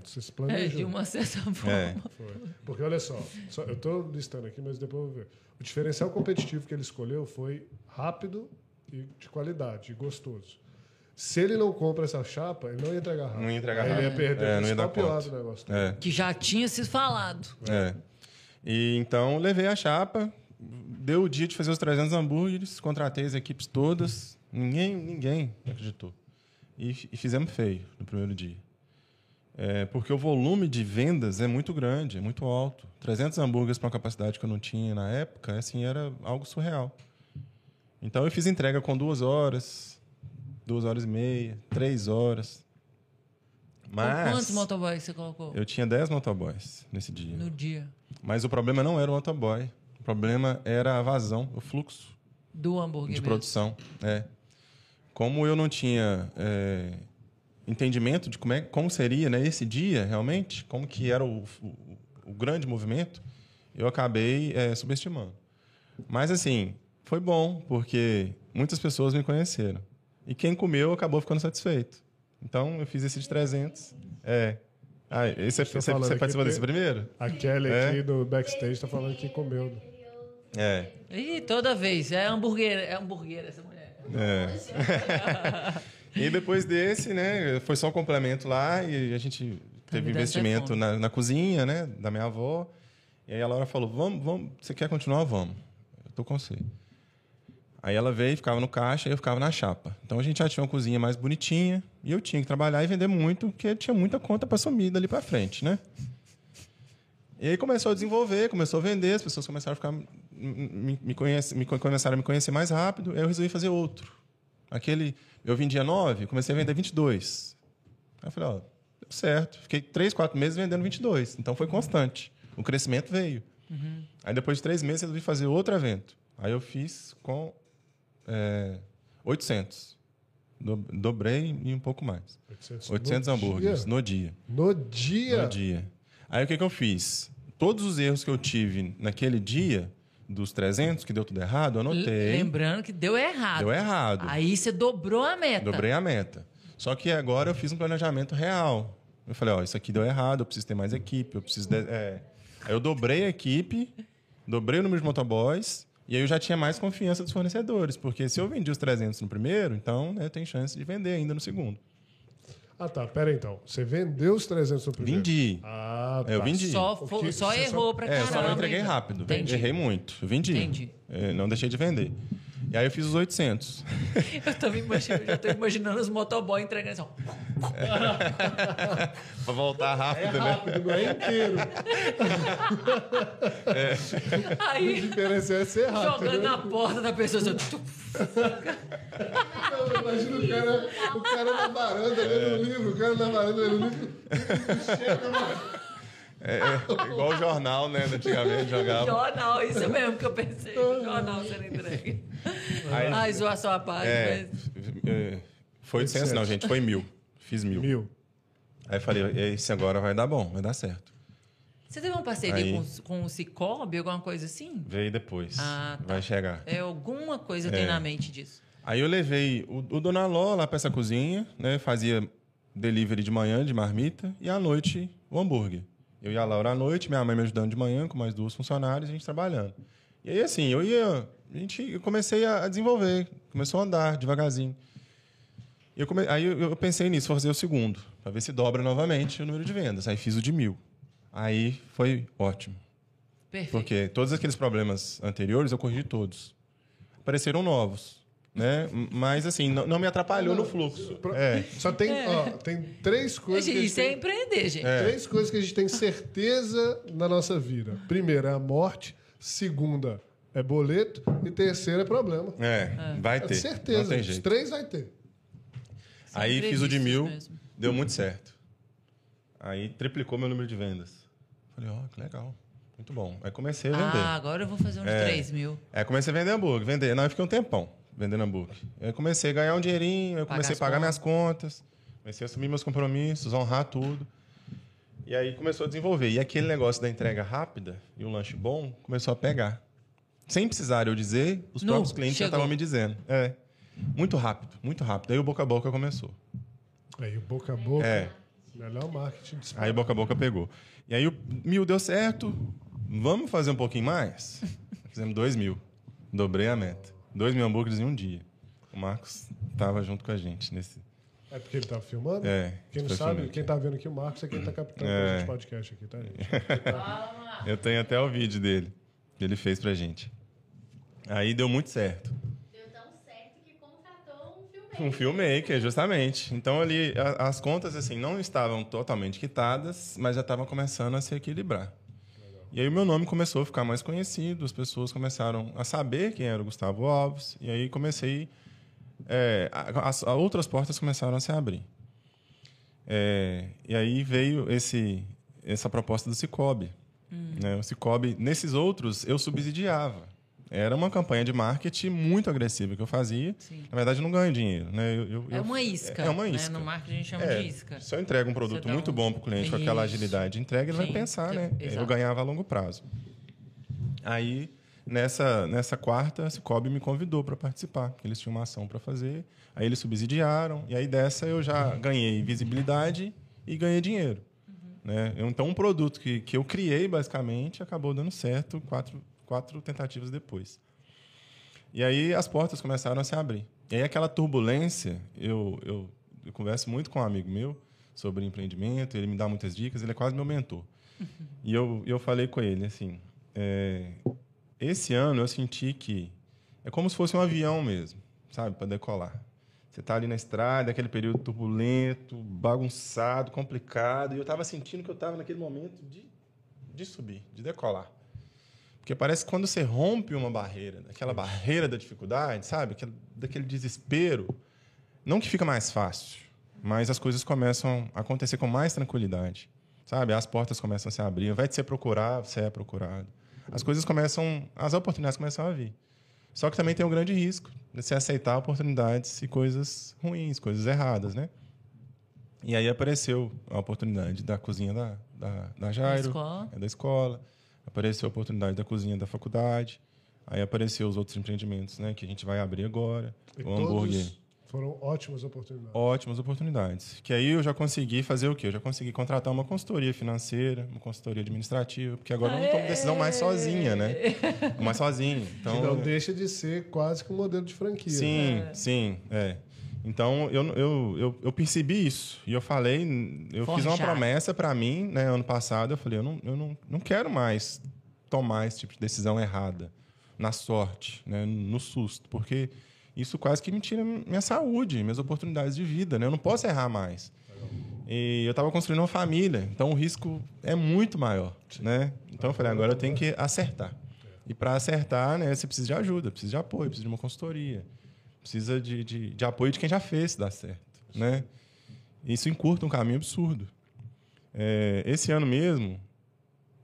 É, de uma certa forma. É. Foi. Porque olha só, só- eu estou listando aqui, mas depois eu vou ver. O diferencial competitivo que ele escolheu foi rápido e de qualidade, e gostoso. Se ele não compra essa chapa, ele não ia entregar rápido. Não ia entregar Aí Ele ia rápido. perder É, o não ia dar do negócio. É. Que já tinha se falado. É. E então levei a chapa, deu o dia de fazer os 300 hambúrgueres, contratei as equipes todas, ninguém, ninguém acreditou. E, e fizemos feio no primeiro dia. É, porque o volume de vendas é muito grande, é muito alto. 300 hambúrgueres para uma capacidade que eu não tinha na época, assim, era algo surreal. Então eu fiz entrega com duas horas, duas horas e meia, três horas. Mas Quantos motoboys você colocou eu tinha 10 motoboys nesse dia. no dia Mas o problema não era o motoboy. O problema era a vazão, o fluxo do hambúrguer de mesmo? produção. É. Como eu não tinha é, entendimento de como, é, como seria né, esse dia realmente, como que era o, o, o grande movimento, eu acabei é, subestimando. Mas assim, foi bom, porque muitas pessoas me conheceram. E quem comeu acabou ficando satisfeito. Então eu fiz esse de 300. É. Ah, esse, você, falando você aqui participou desse primeiro? A Kelly É. aqui no backstage está falando que comeu. É. Ih, toda vez. É hambúrguer, é hambúrguer essa mulher. É. e depois desse, né, foi só um complemento lá e a gente teve investimento na, na cozinha, né, da minha avó. E aí a Laura falou: "Vamos, vamos, você quer continuar? Vamos. Eu tô com você". Aí ela veio, ficava no caixa e eu ficava na chapa. Então a gente já tinha uma cozinha mais bonitinha e eu tinha que trabalhar e vender muito, porque tinha muita conta para sumir dali para frente, né? E aí começou a desenvolver, começou a vender, as pessoas começaram a ficar me, me, conhece, me começaram a me conhecer mais rápido, aí eu resolvi fazer outro. Aquele, eu vendia 9, comecei a vender 22. Aí eu falei, ó, deu certo. Fiquei 3, 4 meses vendendo 22. Então foi constante. O crescimento veio. Aí depois de três meses eu resolvi fazer outro evento. Aí eu fiz com é, 800. Do- Dobrei e um pouco mais. 800, 800 no hambúrgueres Dia? no dia. No dia? No dia. Aí o que, que eu fiz? Todos os erros que eu tive naquele dia, dos 300, que deu tudo errado, eu anotei. Lembrando que deu errado. Deu errado. Aí você dobrou a meta. Dobrei a meta. Só que agora eu fiz um planejamento real. Eu falei, ó, isso aqui deu errado, eu preciso ter mais equipe, eu preciso... de- é. Aí eu dobrei a equipe, dobrei o número de motoboys, e aí eu já tinha mais confiança dos fornecedores, porque se eu vendi os 300 no primeiro, então né, eu tenho chance de vender ainda no segundo. Ah, tá. Pera aí, então. Você vendeu os 300 no primeiro? Vendi. Ah, tá. É, eu vendi. Só, que- só errou só- pra É, caramba. eu só não entreguei rápido. Entendi. Errei muito. Eu vendi. Entendi. É, não deixei de vender. E aí eu fiz os 800. Eu tô me imaginando, já tô imaginando os motoboy entregando assim. pra voltar É rápido, né? rápido, não é inteiro. A Aí, diferença é ser rápido. jogando né? na porta da pessoa. assim, Não, Imagina o cara, o cara na varanda lendo o livro, o cara na varanda lendo o livro. Chega, mano. É, é igual o jornal, né? Antigamente jogava. Jornal, isso mesmo que eu pensei. Jornal sendo entregue. Aí- Ai, zoação à parte, É, mas. é, foi 800, não, gente. Foi mil. Fiz mil. Mil. Aí eu falei, esse agora vai dar bom, vai dar certo. Você teve uma parceria Aí- com, com o Cicobi, alguma coisa assim? Veio depois. Ah, tá. Vai chegar. É, alguma coisa tem É. na mente disso. Aí eu levei o, o Dona Ló lá pra essa cozinha, né? Fazia delivery de manhã, de marmita, e à noite o hambúrguer. Eu ia lá à noite, minha mãe me ajudando de manhã, com mais duas funcionárias, a gente trabalhando. E aí, assim, eu ia. A gente, eu comecei a a desenvolver, começou a andar devagarzinho. E eu come, aí eu, eu pensei nisso, vou fazer o segundo, para ver se dobra novamente o número de vendas. Aí fiz o de mil. Aí foi ótimo. Perfeito. Porque todos aqueles problemas anteriores eu corrigi todos. Apareceram novos. Né? Mas, assim, não, não me atrapalhou no fluxo. Pro- É. Só tem, ó, tem três coisas que a gente Isso é tem, empreender, gente. três coisas que a gente tem certeza na nossa vida. Primeira é a morte, segunda é boleto e terceira é problema. É, vai É ter. certeza. Não tem Os três vai ter. Aí fiz o de mil, mesmo. deu muito certo. Aí triplicou meu número de vendas. Falei, ó, que legal. Muito bom. Aí comecei a vender. Ah, agora eu vou fazer um de É. 3 mil. Aí comecei a vender hambúrguer, vender. Não, eu fiquei um tempão vendendo hambúrguer. Aí comecei a ganhar um dinheirinho, eu Pagar comecei a as pagar contas. minhas contas, comecei a assumir meus compromissos, honrar tudo. E aí começou a desenvolver. E aquele negócio da entrega rápida e o lanche bom começou a pegar. Sem precisar eu dizer, os próprios clientes já chegou. estavam me dizendo. É. Muito rápido, muito rápido. Aí o boca a boca começou. Aí o boca a boca, É. melhor marketing disparado. Aí boca a boca pegou. E aí o mil deu certo. Vamos fazer um pouquinho mais? Fizemos dois mil. Dobrei a meta. Dois mil hambúrgueres em um dia. O Marcos estava junto com a gente nesse. É porque ele tá filmando? É. Quem não sabe, quem tá vendo aqui o Marcos é quem tá captando É. o gente podcast aqui, tá, gente? Eu tenho até o vídeo dele. Que ele fez pra gente. Aí deu muito certo. Deu tão certo que contratou um filmmaker. Um filmmaker, justamente. Então ali a- as contas assim não estavam totalmente quitadas, mas já estavam começando a se equilibrar. E aí o meu nome começou a ficar mais conhecido, as pessoas começaram a saber quem era o Gustavo Alves, e aí comecei é, as a outras portas começaram a se abrir. É, e aí veio esse essa proposta do Cicobi. Né? O Cicobi, nesses outros, eu subsidiava. Era uma campanha de marketing muito agressiva que eu fazia. Sim. Na verdade, eu não ganho dinheiro. Né? Eu- eu- É uma isca. É uma né? isca. No marketing a gente chama É, de isca. Se eu entrego um produto dá muito um- bom para o cliente com aquela Isso. agilidade de entrega, ele vai Sim, pensar, é- né? exato. Eu ganhava a longo prazo. Aí, nessa, nessa quarta, a Cicobi me convidou para participar, porque eles tinham uma ação para fazer. Aí eles subsidiaram, e aí dessa eu já ganhei visibilidade e ganhei dinheiro. Né? Eu- Então, um produto que, que eu criei, basicamente, acabou dando certo quatro, quatro tentativas depois. E aí as portas começaram a se abrir. E aí aquela turbulência, eu, eu, eu converso muito com um amigo meu sobre empreendimento, ele me dá muitas dicas, ele é quase meu mentor. E eu, eu falei com ele assim, é, esse ano eu senti que é como se fosse um avião mesmo, sabe, para decolar. Você está ali na estrada, aquele período turbulento, bagunçado, complicado, e eu estava sentindo que eu estava naquele momento de, de subir, de decolar. Porque parece que quando você rompe uma barreira, aquela barreira da dificuldade, sabe? Aquele, daquele desespero, não que fica mais fácil, mas as coisas começam a acontecer com mais tranquilidade, sabe? As portas começam a se abrir, invés de você procurar, você é procurado. As coisas começam, as oportunidades começam a vir. Só que também tem um grande risco de você aceitar oportunidades e coisas ruins, coisas erradas, né? E aí apareceu a oportunidade da cozinha da, da, da Jairo, escola. é da escola. Apareceu a oportunidade da cozinha da faculdade. Aí apareceu os outros empreendimentos, né? Que a gente vai abrir agora. E o hambúrguer. foram ótimas oportunidades. Ótimas oportunidades. Que aí eu já consegui fazer o quê? Eu já consegui contratar uma consultoria financeira, uma consultoria administrativa, porque agora eu não tomo decisão mais sozinha, né? Mais sozinho. Então, que não deixa de ser quase que um modelo de franquia. Sim, sim, é. Então, eu, eu, eu, eu percebi isso. E eu falei, eu fiz uma Forjar. promessa para mim, né, ano passado. Eu falei, eu, não, eu não, não quero mais tomar esse tipo de decisão errada, na sorte, né, no susto, porque isso quase que me tira minha saúde, minhas oportunidades de vida. Né? Eu não posso errar mais. E eu estava construindo uma família, então o risco é muito maior. Né? Então, eu falei, agora eu tenho que acertar. E para acertar, né, você precisa de ajuda, precisa de apoio, precisa de uma consultoria precisa de, de, de apoio de quem já fez dar certo, né? Isso encurta um caminho absurdo. É, esse ano mesmo,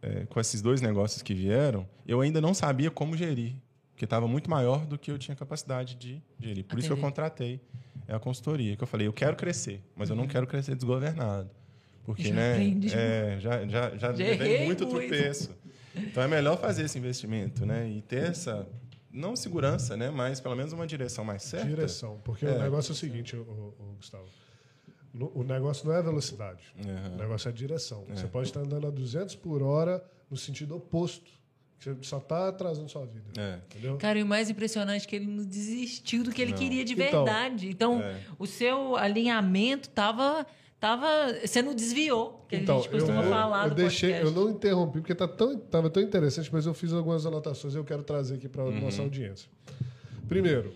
é, com esses dois negócios que vieram, eu ainda não sabia como gerir, porque estava muito maior do que eu tinha capacidade de gerir. Por isso que eu contratei a consultoria, que eu falei, eu quero crescer, mas eu não quero crescer desgovernado. Porque, Já né? aprendi. É, já, já, já Já muito muito. tropeço. Então é melhor fazer esse investimento, né? E ter essa não segurança, né? Mas pelo menos uma direção mais certa. Direção. Porque É. o negócio é o seguinte, ô, ô, Gustavo. O negócio não é velocidade. Aham. O negócio é direção. Você pode estar andando a 200 por hora no sentido oposto. Você só está atrasando sua vida. É. Entendeu? Cara, e o mais impressionante é que ele não desistiu do que ele queria de Então, verdade. Então, É. o seu alinhamento tava tava, você não desviou, que Então, a gente costuma eu, falar eu no deixei, podcast. eu não interrompi porque tá tão, tava tão interessante, mas eu fiz algumas anotações e eu quero trazer aqui para a Uhum. nossa audiência. Primeiro,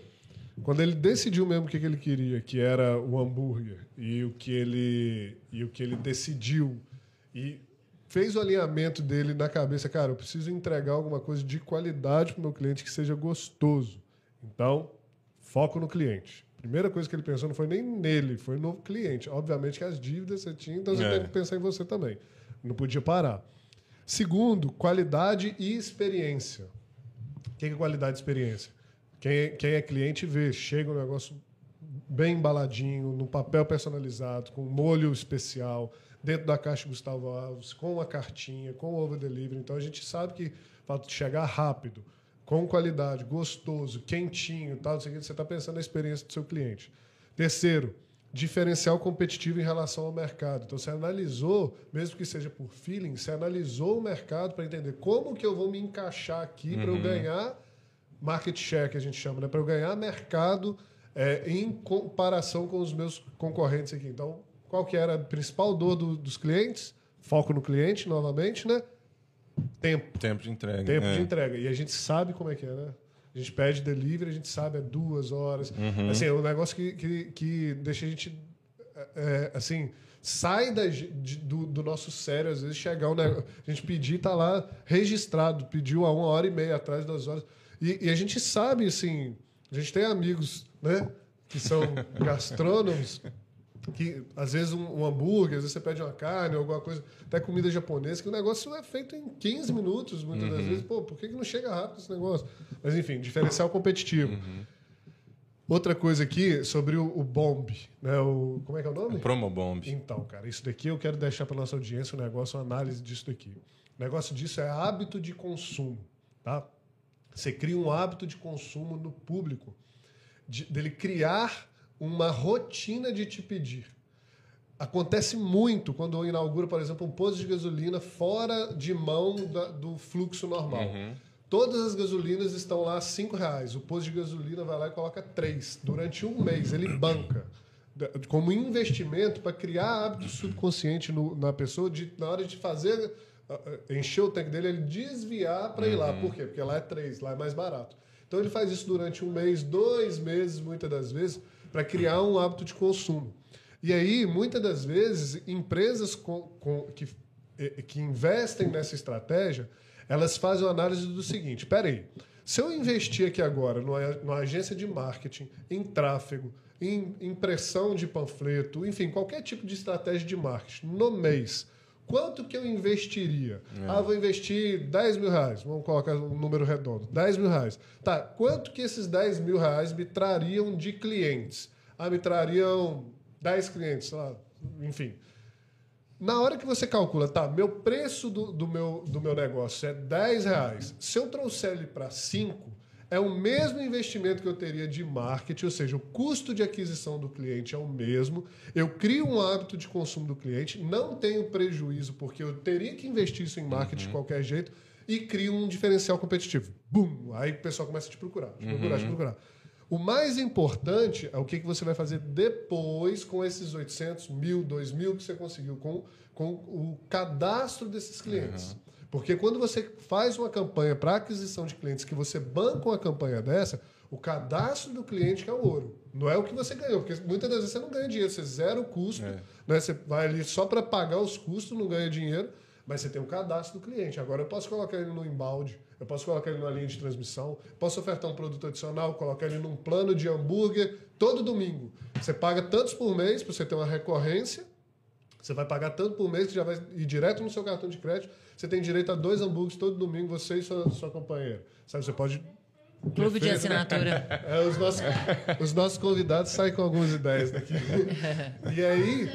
quando ele decidiu mesmo o que, que ele queria, que era o hambúrguer, e o que ele e o que ele decidiu e fez o alinhamento dele na cabeça, cara, eu preciso entregar alguma coisa de qualidade para o meu cliente que seja gostoso. Então, foco no cliente. Primeira coisa que ele pensou não foi nem nele, foi no cliente. Obviamente que as dívidas você tinha, então você É. teve que pensar em você também. Não podia parar. Segundo, qualidade e experiência. O que é qualidade e experiência? Quem é, quem é cliente vê, chega um negócio bem embaladinho, no papel personalizado, com molho especial, dentro da caixa Gustavo Alves, com a cartinha, com o over delivery. Então a gente sabe que o fato de chegar rápido, com qualidade, gostoso, quentinho, tal, não sei o que, você está pensando na experiência do seu cliente. Terceiro, diferencial competitivo em relação ao mercado. Então você analisou, mesmo que seja por feeling, você analisou o mercado para entender como que eu vou me encaixar aqui para eu ganhar market share, que a gente chama, né? para eu ganhar mercado é, em comparação com os meus concorrentes aqui. Então, qual que era a principal dor do- dos clientes? Foco no cliente, novamente, né? Tempo. Tempo de entrega. Tempo é. de entrega. E a gente sabe como é que é, né? A gente pede delivery, a gente sabe é duas horas. Assim, é um negócio que, que, que deixa a gente, é, é, assim, sai da, de- do, do nosso sério, às vezes, chegar um negócio... A gente pedir, tá lá registrado, pediu há uma hora e meia atrás, duas horas. E, e a gente sabe, assim, a gente tem amigos, né? Que são gastrônomos, que às vezes um, um hambúrguer, às vezes você pede uma carne, alguma coisa, até comida japonesa, que o negócio é feito em 15 minutos, muitas das vezes. Pô, por que, que não chega rápido esse negócio? Mas enfim, diferencial competitivo. Outra coisa aqui sobre o, o Bomb, né? O, como é que é o nome? Promobomb. Então, cara, isso daqui eu quero deixar para nossa audiência um negócio, uma análise disso daqui. O negócio disso é hábito de consumo, tá? Você cria um hábito de consumo no público, de- dele criar uma rotina de te pedir. Acontece muito quando eu inauguro, por exemplo, um posto de gasolina fora de mão da- do fluxo normal. Todas as gasolinas estão lá a cinco reais. O posto de gasolina vai lá e coloca três durante um mês. Ele banca como investimento para criar hábito subconsciente no- na pessoa de na hora de fazer encher o tanque dele, ele desviar para ir lá. Por quê? Porque lá é três, lá é mais barato. Então ele faz isso durante um mês, dois meses, muitas das vezes, para criar um hábito de consumo. E aí, muitas das vezes, empresas com- com- que, eh, que investem nessa estratégia, elas fazem uma análise do seguinte: peraí, se eu investir aqui agora numa, numa agência de marketing, em tráfego, em impressão de panfleto, enfim, qualquer tipo de estratégia de marketing no mês, quanto que eu investiria? Ah, vou investir 10 mil reais, vamos colocar um número redondo, 10 mil reais. Tá, quanto que esses 10 mil reais me trariam de clientes? Ah, me trariam 10 clientes, sei lá, enfim. Na hora que você calcula, tá, meu preço do, do meu, do meu negócio é 10 reais. Se eu trouxer ele para 5, é o mesmo investimento que eu teria de marketing, ou seja, o custo de aquisição do cliente é o mesmo. Eu crio um hábito de consumo do cliente, não tenho prejuízo, porque eu teria que investir isso em marketing de qualquer jeito, e crio um diferencial competitivo. Bum! Aí o pessoal começa a te procurar, te procurar, te procurar. O mais importante é o que que você vai fazer depois com esses 800, mil, 2 mil que você conseguiu, com, com o cadastro desses clientes. Porque quando você faz uma campanha para aquisição de clientes, que você banca uma campanha dessa, o cadastro do cliente é o ouro. Não é o que você ganhou, porque muitas das vezes você não ganha dinheiro, você zera o custo, É. né? você vai ali só para pagar os custos, não ganha dinheiro, mas você tem o cadastro do cliente. Agora eu posso colocar ele no embalde, eu posso colocar ele numa linha de transmissão, posso ofertar um produto adicional, colocar ele num plano de hambúrguer todo domingo. Você paga tantos por mês para você ter uma recorrência, você vai pagar tanto por mês que já vai ir direto no seu cartão de crédito. Você tem direito a dois hambúrgueres todo domingo, você e sua, sua companheira. Sabe, você pode. Clube de assinatura. É, os, nossos, os nossos convidados saem com algumas ideias daqui. E aí,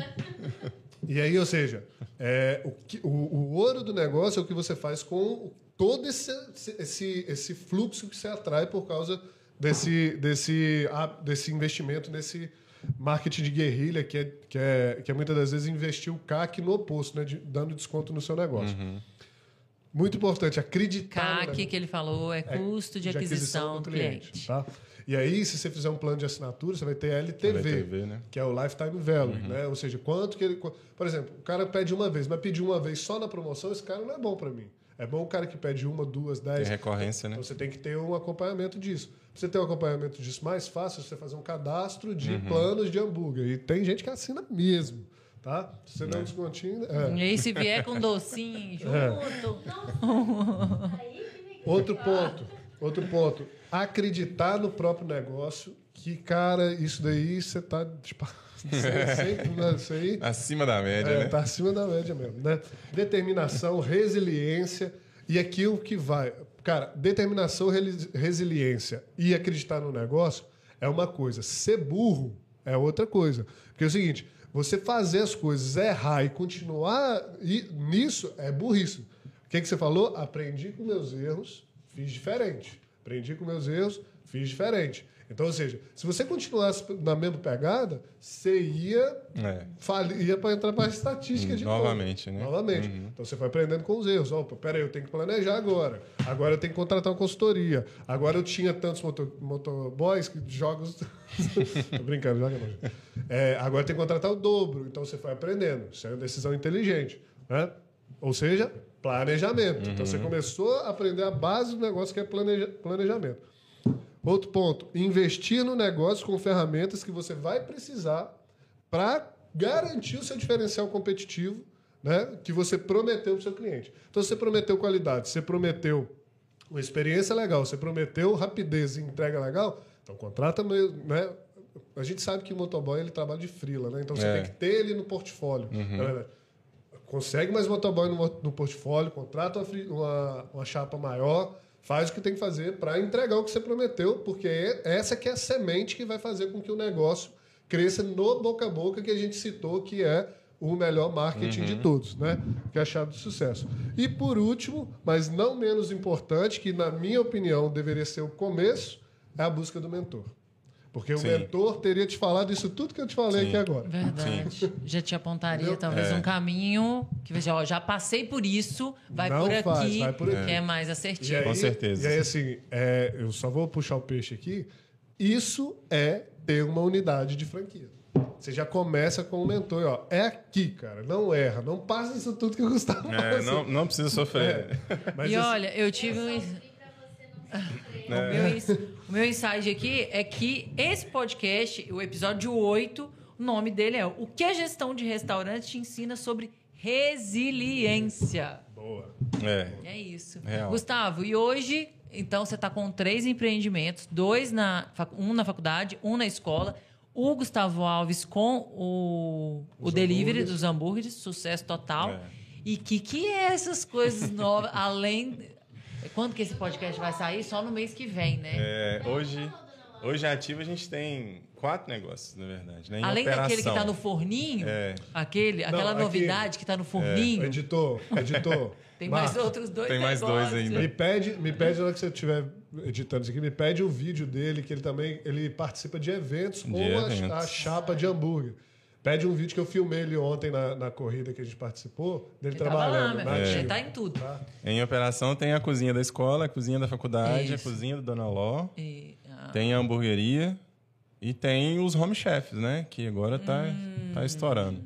e aí ou seja, é, o, que- o, o ouro do negócio é o que você faz com todo esse, esse, esse fluxo que você atrai por causa desse, desse, desse investimento nesse marketing de guerrilha, que é, que, é, que é muitas das vezes investir o CAC no oposto, né, de- dando desconto no seu negócio. muito importante, acreditar. CAC que ele falou é custo de, aquisição, do cliente. Tá? E aí, se você fizer um plano de assinatura, você vai ter LTV, LTV, né? que é o Lifetime Value, né? Ou seja, quanto que ele... Por exemplo, o cara pede uma vez, mas pedir uma vez só na promoção, esse cara não é bom para mim. É bom o cara que pede uma, duas, dez. Tem recorrência, né? Então você tem que ter um acompanhamento disso. Pra você ter um acompanhamento disso mais fácil, você fazer um cadastro de planos de hambúrguer. E tem gente que assina mesmo, tá? Se você der um descontinho... É. E aí, se vier com docinho junto. Aí que legal. Outro ponto, outro ponto. Acreditar no próprio negócio, que, cara, isso daí você tá. Tipo, sempre, né? Isso aí. Acima da média, É, né? tá acima da média mesmo, né? Determinação, resiliência e aquilo que vai. Cara, determinação, resiliência e acreditar no negócio é uma coisa. Ser burro é outra coisa. Porque é o seguinte, você fazer as coisas, errar e continuar nisso é burrice. O que, que você falou? Aprendi com meus erros, fiz diferente. Aprendi com meus erros, fiz diferente. Então, ou seja, se você continuasse na mesma pegada, você ia É. fali- ia para entrar para a estatística Hum, de novamente, novo. né? Novamente. Então você vai aprendendo com os erros. Opa, peraí, eu tenho que planejar agora. Agora eu tenho que contratar uma consultoria. Agora eu tinha tantos moto- motoboys que jogos. Tô brincando, joga não. É, agora tem que contratar o dobro. Então você vai aprendendo. Isso é uma decisão inteligente. Né? Ou seja, planejamento. Então você começou a aprender a base do negócio que é planeja- planejamento. Outro ponto, investir no negócio com ferramentas que você vai precisar para garantir o seu diferencial competitivo né, que você prometeu para o seu cliente. Então, você prometeu qualidade, você prometeu uma experiência legal, você prometeu rapidez e entrega legal, então contrata mesmo, né? A gente sabe que o motoboy ele trabalha de frila, né? Então você É. tem que ter ele no portfólio. verdade. Consegue mais motoboy no, no portfólio, contrata uma, uma, uma chapa maior, faz o que tem que fazer para entregar o que você prometeu, porque é- essa que é a semente que vai fazer com que o negócio cresça no boca a boca que a gente citou, que é o melhor marketing de todos, né? Que é a chave do sucesso. E por último, mas não menos importante, que na minha opinião deveria ser o começo, é a busca do mentor. Porque o Sim. mentor teria te falado isso tudo que eu te falei Sim. aqui agora. Verdade. Já te apontaria Entendeu? talvez É. um caminho que você, ó, já passei por isso, vai Não por aqui, faz, vai por aqui. que é mais assertivo. aí, Com certeza. E aí, assim, é, eu só vou puxar o peixe aqui. Isso é ter uma unidade de franquia. Você já começa com o mentor, ó. É aqui, cara. Não erra. Não passa isso tudo que o Gustavo É, passa. não, não precisa sofrer. Mas e assim, olha, eu tive um. Sofri pra você não sofrer. O meu, ins- o meu insight aqui é que esse podcast, o episódio 8, o nome dele é O que a gestão de restaurantes te ensina sobre resiliência. Boa. É. É isso. Real. Gustavo, e hoje, então, você está com três empreendimentos, dois na, um na faculdade, um na escola. O Gustavo Alves com o, o delivery dos hambúrgueres, sucesso total. É. E que que é essas coisas novas, além... Quando que esse podcast vai sair? Só no mês que vem, né? É, hoje, hoje ativa a gente tem quatro negócios, na verdade. Né? Em Além daquele que está operação. no forninho, É. aquele, aquela aqui- novidade que está no forninho, Editor, editor. tem mais Marcos, outros dois Tem mais dois negócios. ainda. Me pede, me pede na hora que você estiver editando isso aqui, me pede o vídeo dele, que ele também ele participa de eventos com De a- eventos. A, chapa de hambúrguer. Pede um vídeo que eu filmei ele ontem na, na corrida que a gente participou, dele Ele lá, trabalhando. meu na filho, ativa, ele tá em tudo. tá? Em operação tem a cozinha da escola, a cozinha da faculdade, Isso. a cozinha do Dona Ló, E, ah, tem a hamburgueria e tem os home chefs, né? Que agora tá, tá estourando.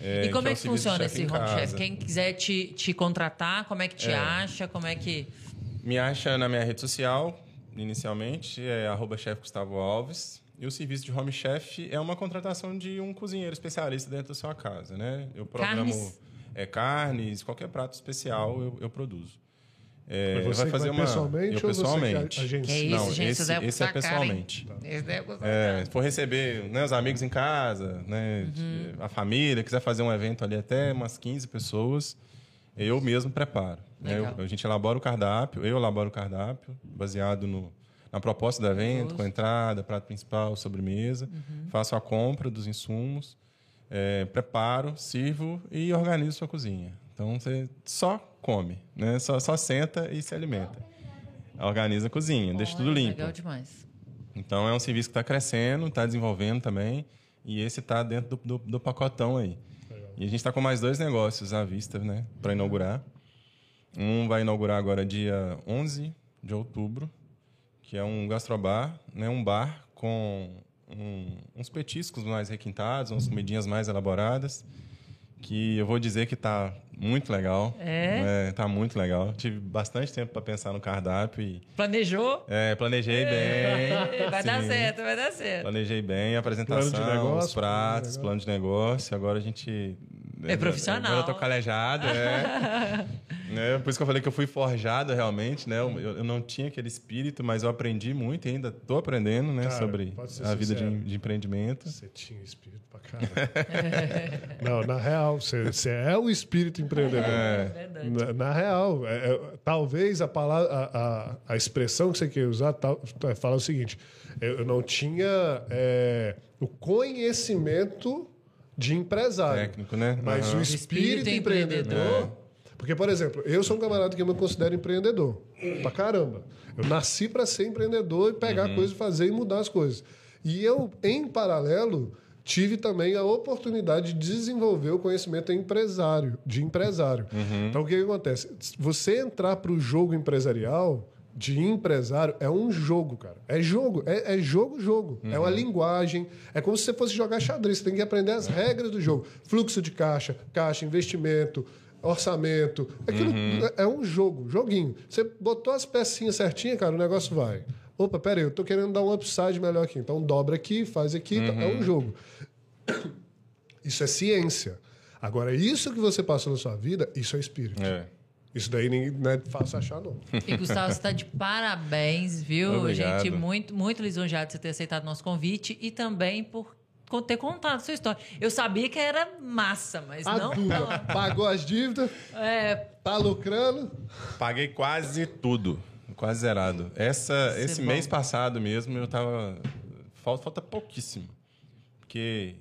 É, E como é é o que funciona esse home chef? Quem quiser te, te contratar, como é que te É. acha? Como é que. Me acha na minha rede social, inicialmente, é arroba chefe Gustavo Alves. E o serviço de home chef é uma contratação de um cozinheiro especialista dentro da sua casa, né? Eu programo Carnes? É, carnes, qualquer prato especial eu, eu produzo. É, Mas você vai fazer vai uma pessoalmente eu ou você que pessoalmente. é isso, Não, gente? esse- esse é pessoalmente. Esse deve custar É, for receber né, os amigos em casa, né, de- a família, quiser fazer um evento ali até umas 15 pessoas, eu mesmo preparo. né? Eu- a gente elabora o cardápio, eu elaboro o cardápio, baseado no, na proposta do evento, com entrada, prato principal, sobremesa. Faço a compra dos insumos, é, preparo, sirvo e organizo sua cozinha. Então você só come, né? só, só senta e se alimenta. Organiza a cozinha, deixa tudo Olha, limpo. Legal demais. Então é um serviço que está crescendo, está desenvolvendo também. E esse está dentro do, do- do pacotão aí. E a gente está com mais dois negócios à vista, né? Para inaugurar. Um vai inaugurar agora dia 11 de outubro, que é um gastrobar, né, um bar com um- uns petiscos mais requintados, umas comidinhas mais elaboradas, que eu vou dizer que tá muito legal. É? tá muito legal. Tive bastante tempo para pensar no cardápio e Planejou? é, planejei bem. vai dar sim. certo, vai dar certo. Planejei bem a apresentação, Plano de negócio, os pratos, plano de plano de negócio. Agora a gente. É profissional. Agora eu tô calejado, é. Né, Por isso que eu falei que eu fui forjado realmente, né? Eu, eu não tinha aquele espírito, mas eu aprendi muito e ainda tô aprendendo, né? Cara, sobre a vida de, de empreendimento. Você tinha espírito pra caramba. Não, na real, você, você é o espírito empreendedor. É verdade. Na, na real, é- é- talvez a, palavra, a, a, a expressão que você quer usar tal, é, fala o seguinte: eu não tinha é, o conhecimento de empresário. Técnico, né? Mas Aham. o Espírito espírito empreendedor. empreendedor. Porque, por exemplo, eu sou um camarada que eu me considero empreendedor. Pra caramba. Eu nasci para ser empreendedor e pegar coisas, fazer e mudar as coisas. E eu, em paralelo, tive também a oportunidade de desenvolver o conhecimento empresário, de empresário. Então, o que, que acontece? Você entrar para o jogo empresarial de empresário é um jogo, cara. É jogo, é, é jogo, jogo. É uma linguagem. É como se você fosse jogar xadrez. Você tem que aprender as regras do jogo. Fluxo de caixa, caixa, investimento, orçamento. Aquilo é um jogo, joguinho. Você botou as pecinhas certinhas, cara, o negócio vai. Opa, peraí, eu tô querendo dar um upside melhor aqui. Então dobra aqui, faz aqui, tá- é um jogo. Isso é ciência. Agora, isso que você passou na sua vida, isso é espírito. É. Isso daí ninguém não é fácil achar, não. E Gustavo, você está de parabéns, viu? Obrigado. Gente, muito, muito lisonjeado de você ter aceitado o nosso convite e também por ter contado a sua história. Eu sabia que era massa, mas A não. não. Pagou as dívidas, É, tá lucrando. Paguei quase tudo. Quase zerado. Essa, é esse bom. mês passado mesmo, eu tava. Falta, falta pouquíssimo. Porque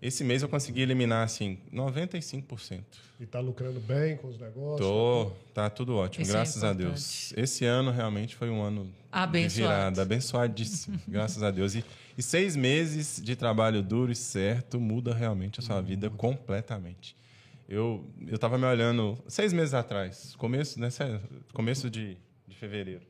esse mês eu consegui eliminar, assim, 95%. E tá lucrando bem com os negócios. Tô, tá tudo ótimo, Isso é graças a importante. Deus. Esse ano realmente foi um ano de Abençoado. virada, abençoadíssimo, graças a Deus. E, e seis meses de trabalho duro e certo muda realmente a sua vida completamente. Eu eu estava me olhando seis meses atrás, começo, né, começo de, de fevereiro.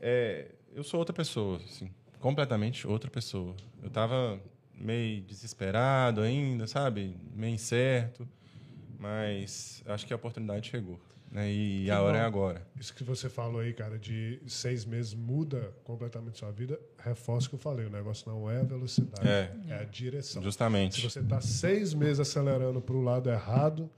É, eu sou outra pessoa, assim, completamente outra pessoa. Eu estava meio desesperado ainda, sabe, meio incerto, mas acho que a oportunidade chegou, né? E Que a hora bom. é agora. Isso que você falou aí, cara, de seis meses muda completamente sua vida, reforça o que eu falei. O negócio não é a velocidade, É. a direção. Se Justamente. você está seis meses acelerando para o lado errado,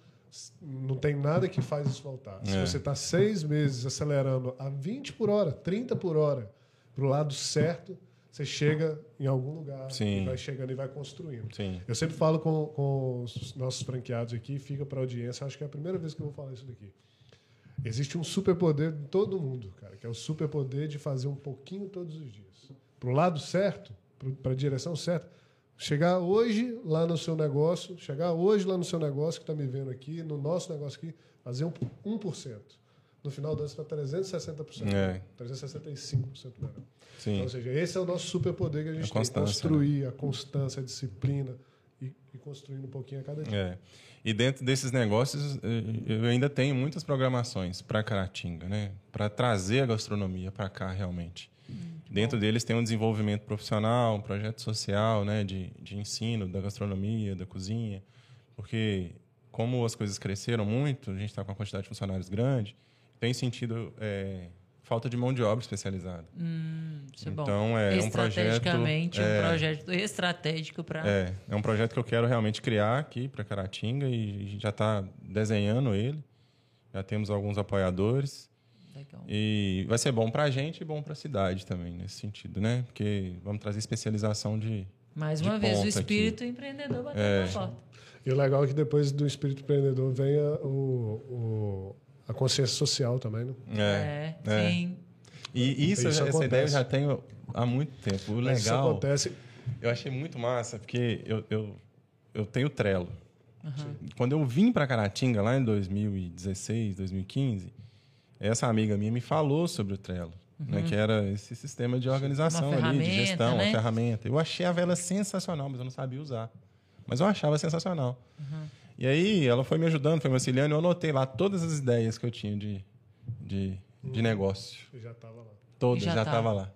não tem nada que faz isso voltar. Se É. você está seis meses acelerando a 20 por hora, 30 por hora, para o lado certo, você chega em algum lugar Sim. e vai chegando e vai construindo. Sim. Eu sempre falo com, com os nossos franqueados aqui, fica para a audiência, acho que é a primeira vez que eu vou falar isso daqui. Existe um superpoder de todo mundo, cara, que é o superpoder de fazer um pouquinho todos os dias. Para o lado certo, para a direção certa. Chegar hoje lá no seu negócio, chegar hoje lá no seu negócio que está me vendo aqui, no nosso negócio aqui, fazer um, 1%. No final do ano você está 360%. É. 365% melhor. Sim. Então, ou seja, esse é o nosso superpoder que a gente A tem. né? Construir a constância, a disciplina e, e construindo um pouquinho a cada dia. É. E dentro desses negócios, eu ainda tenho muitas programações para Caratinga, né? Para trazer a gastronomia para cá realmente. Dentro deles tem um desenvolvimento profissional, um projeto social, né? De, de ensino da gastronomia, da cozinha. Porque, como as coisas cresceram muito, a gente está com uma quantidade de funcionários grande, tem sentido eh, falta de mão de obra especializada. isso é bom. Então, é um projeto- Estrategicamente, é. um projeto estratégico para. É, é um projeto que eu quero realmente criar aqui para Caratinga e a gente já está desenhando ele. Já temos alguns apoiadores Legal. e vai ser bom para a gente e bom para a cidade também nesse sentido, né? Porque vamos trazer especialização de Mais de uma vez, o espírito empreendedor batendo É. na porta. E o legal é que depois do espírito empreendedor vem a, o, o- a consciência social também, né? É. É, é. sim. E isso, Isso essa ideia eu já tenho há muito tempo. O Mas Isso legal, acontece. eu achei muito massa porque eu, eu, eu tenho Trello. Quando eu vim para Caratinga lá em 2016, 2015, essa amiga minha me falou sobre o Trello, né, que era esse sistema de organização ali, de gestão, né? uma ferramenta. Eu achei a vela sensacional, mas eu não sabia usar. Mas eu achava sensacional. E aí ela foi me ajudando, foi me auxiliando, e eu anotei lá todas as ideias que eu tinha de, de, de negócio. Eu já estava lá. Todas, Já já tá. estava lá.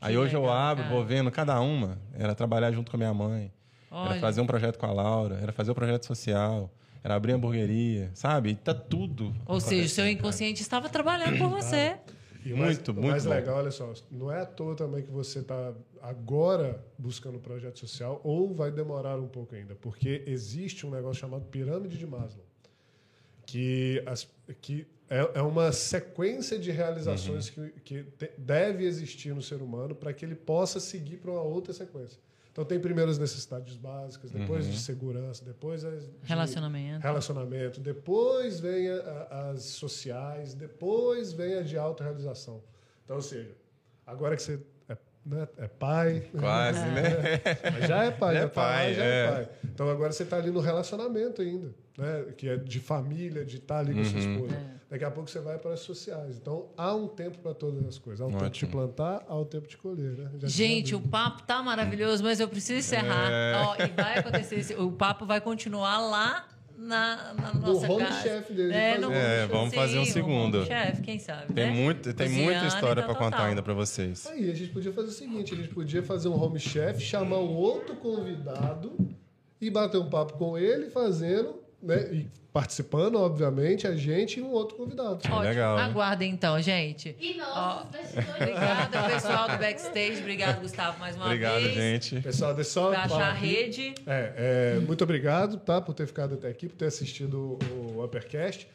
Aí Que hoje eu legal, abro, cara. vou vendo cada uma. Era trabalhar junto com a minha mãe. Olha. Era fazer um projeto com a Laura. Era fazer um projeto social. Era abrir hamburgueria. Sabe? E tá tudo. Ou seja, o seu inconsciente estava trabalhando por você. E mais, Muito, o muito mais bom. legal, olha só, não é à toa também que você está agora buscando um projeto social ou vai demorar um pouco ainda, porque existe um negócio chamado pirâmide de Maslow, que, as, que é, é uma sequência de realizações Uhum. que, que te- deve existir no ser humano para que ele possa seguir para uma outra sequência. Então tem primeiro as necessidades básicas, depois Uhum. de segurança, depois as de Relacionamento. relacionamento, depois vem a- as sociais, depois vem a de autorrealização. Então, ou seja, agora que você é, né, é pai, Quase, né? mas já é pai, Já já, é tá lá, pai, já é. é. pai. Então agora você está ali no relacionamento ainda, né? que é de família, de estar ali com sua Uhum. esposa. É. Daqui a pouco você vai para as sociais. Então há um tempo para todas as coisas. Há um tempo de Ótimo. plantar, há um tempo de colher. Né? Gente, o papo tá maravilhoso, mas eu preciso encerrar. É. Ó, e vai acontecer. esse- O papo vai continuar lá na, na nossa home casa. chef dele, É, fazer no um- É, vamos fazer um segundo. home chef, quem sabe, Tem, né? muito, tem muita história então, para contar ainda para vocês. Aí a gente podia fazer o seguinte: a gente podia fazer um home chef, chamar um outro convidado e bater um papo com ele, fazendo, né? E participando, obviamente, a gente e um outro convidado. Ótimo. Legal, né? Aguardem então, gente. E nós, bastidores. Obrigada, pessoal do backstage. Obrigado, Gustavo, mais uma Obrigado, vez. gente. Pessoal, deixa eu só Pra achar a rede. É, é, muito obrigado, tá? Por ter ficado até aqui, por ter assistido o, o Uppercast.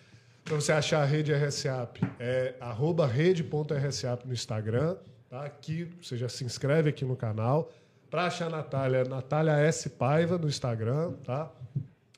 Para você achar a rede RSAP, é arroba rede.rsap no Instagram, tá? Aqui, você já se inscreve aqui no canal. Para achar a Natália, Natália S. Paiva no Instagram, tá?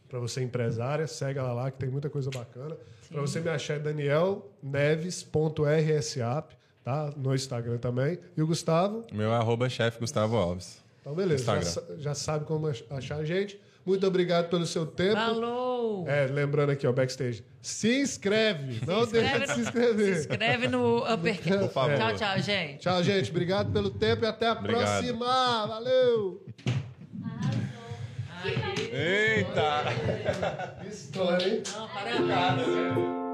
Para você empresária, segue ela lá que tem muita coisa bacana. Para você me achar é danielneves.rsap, tá? No Instagram também. E o Gustavo, Meu arroba chefe Gustavo Alves. então, beleza, já, já sabe como ach- achar a gente. Muito obrigado pelo seu tempo. Falou! É, lembrando aqui, ó, backstage. Se inscreve, não deixa de se Se inscrever. inscreve no Uppercast. Por favor. Tchau, tchau, gente. Tchau, gente. Obrigado pelo tempo e até a Obrigado. próxima. Valeu! Eita! História, hein? Não, parabéns.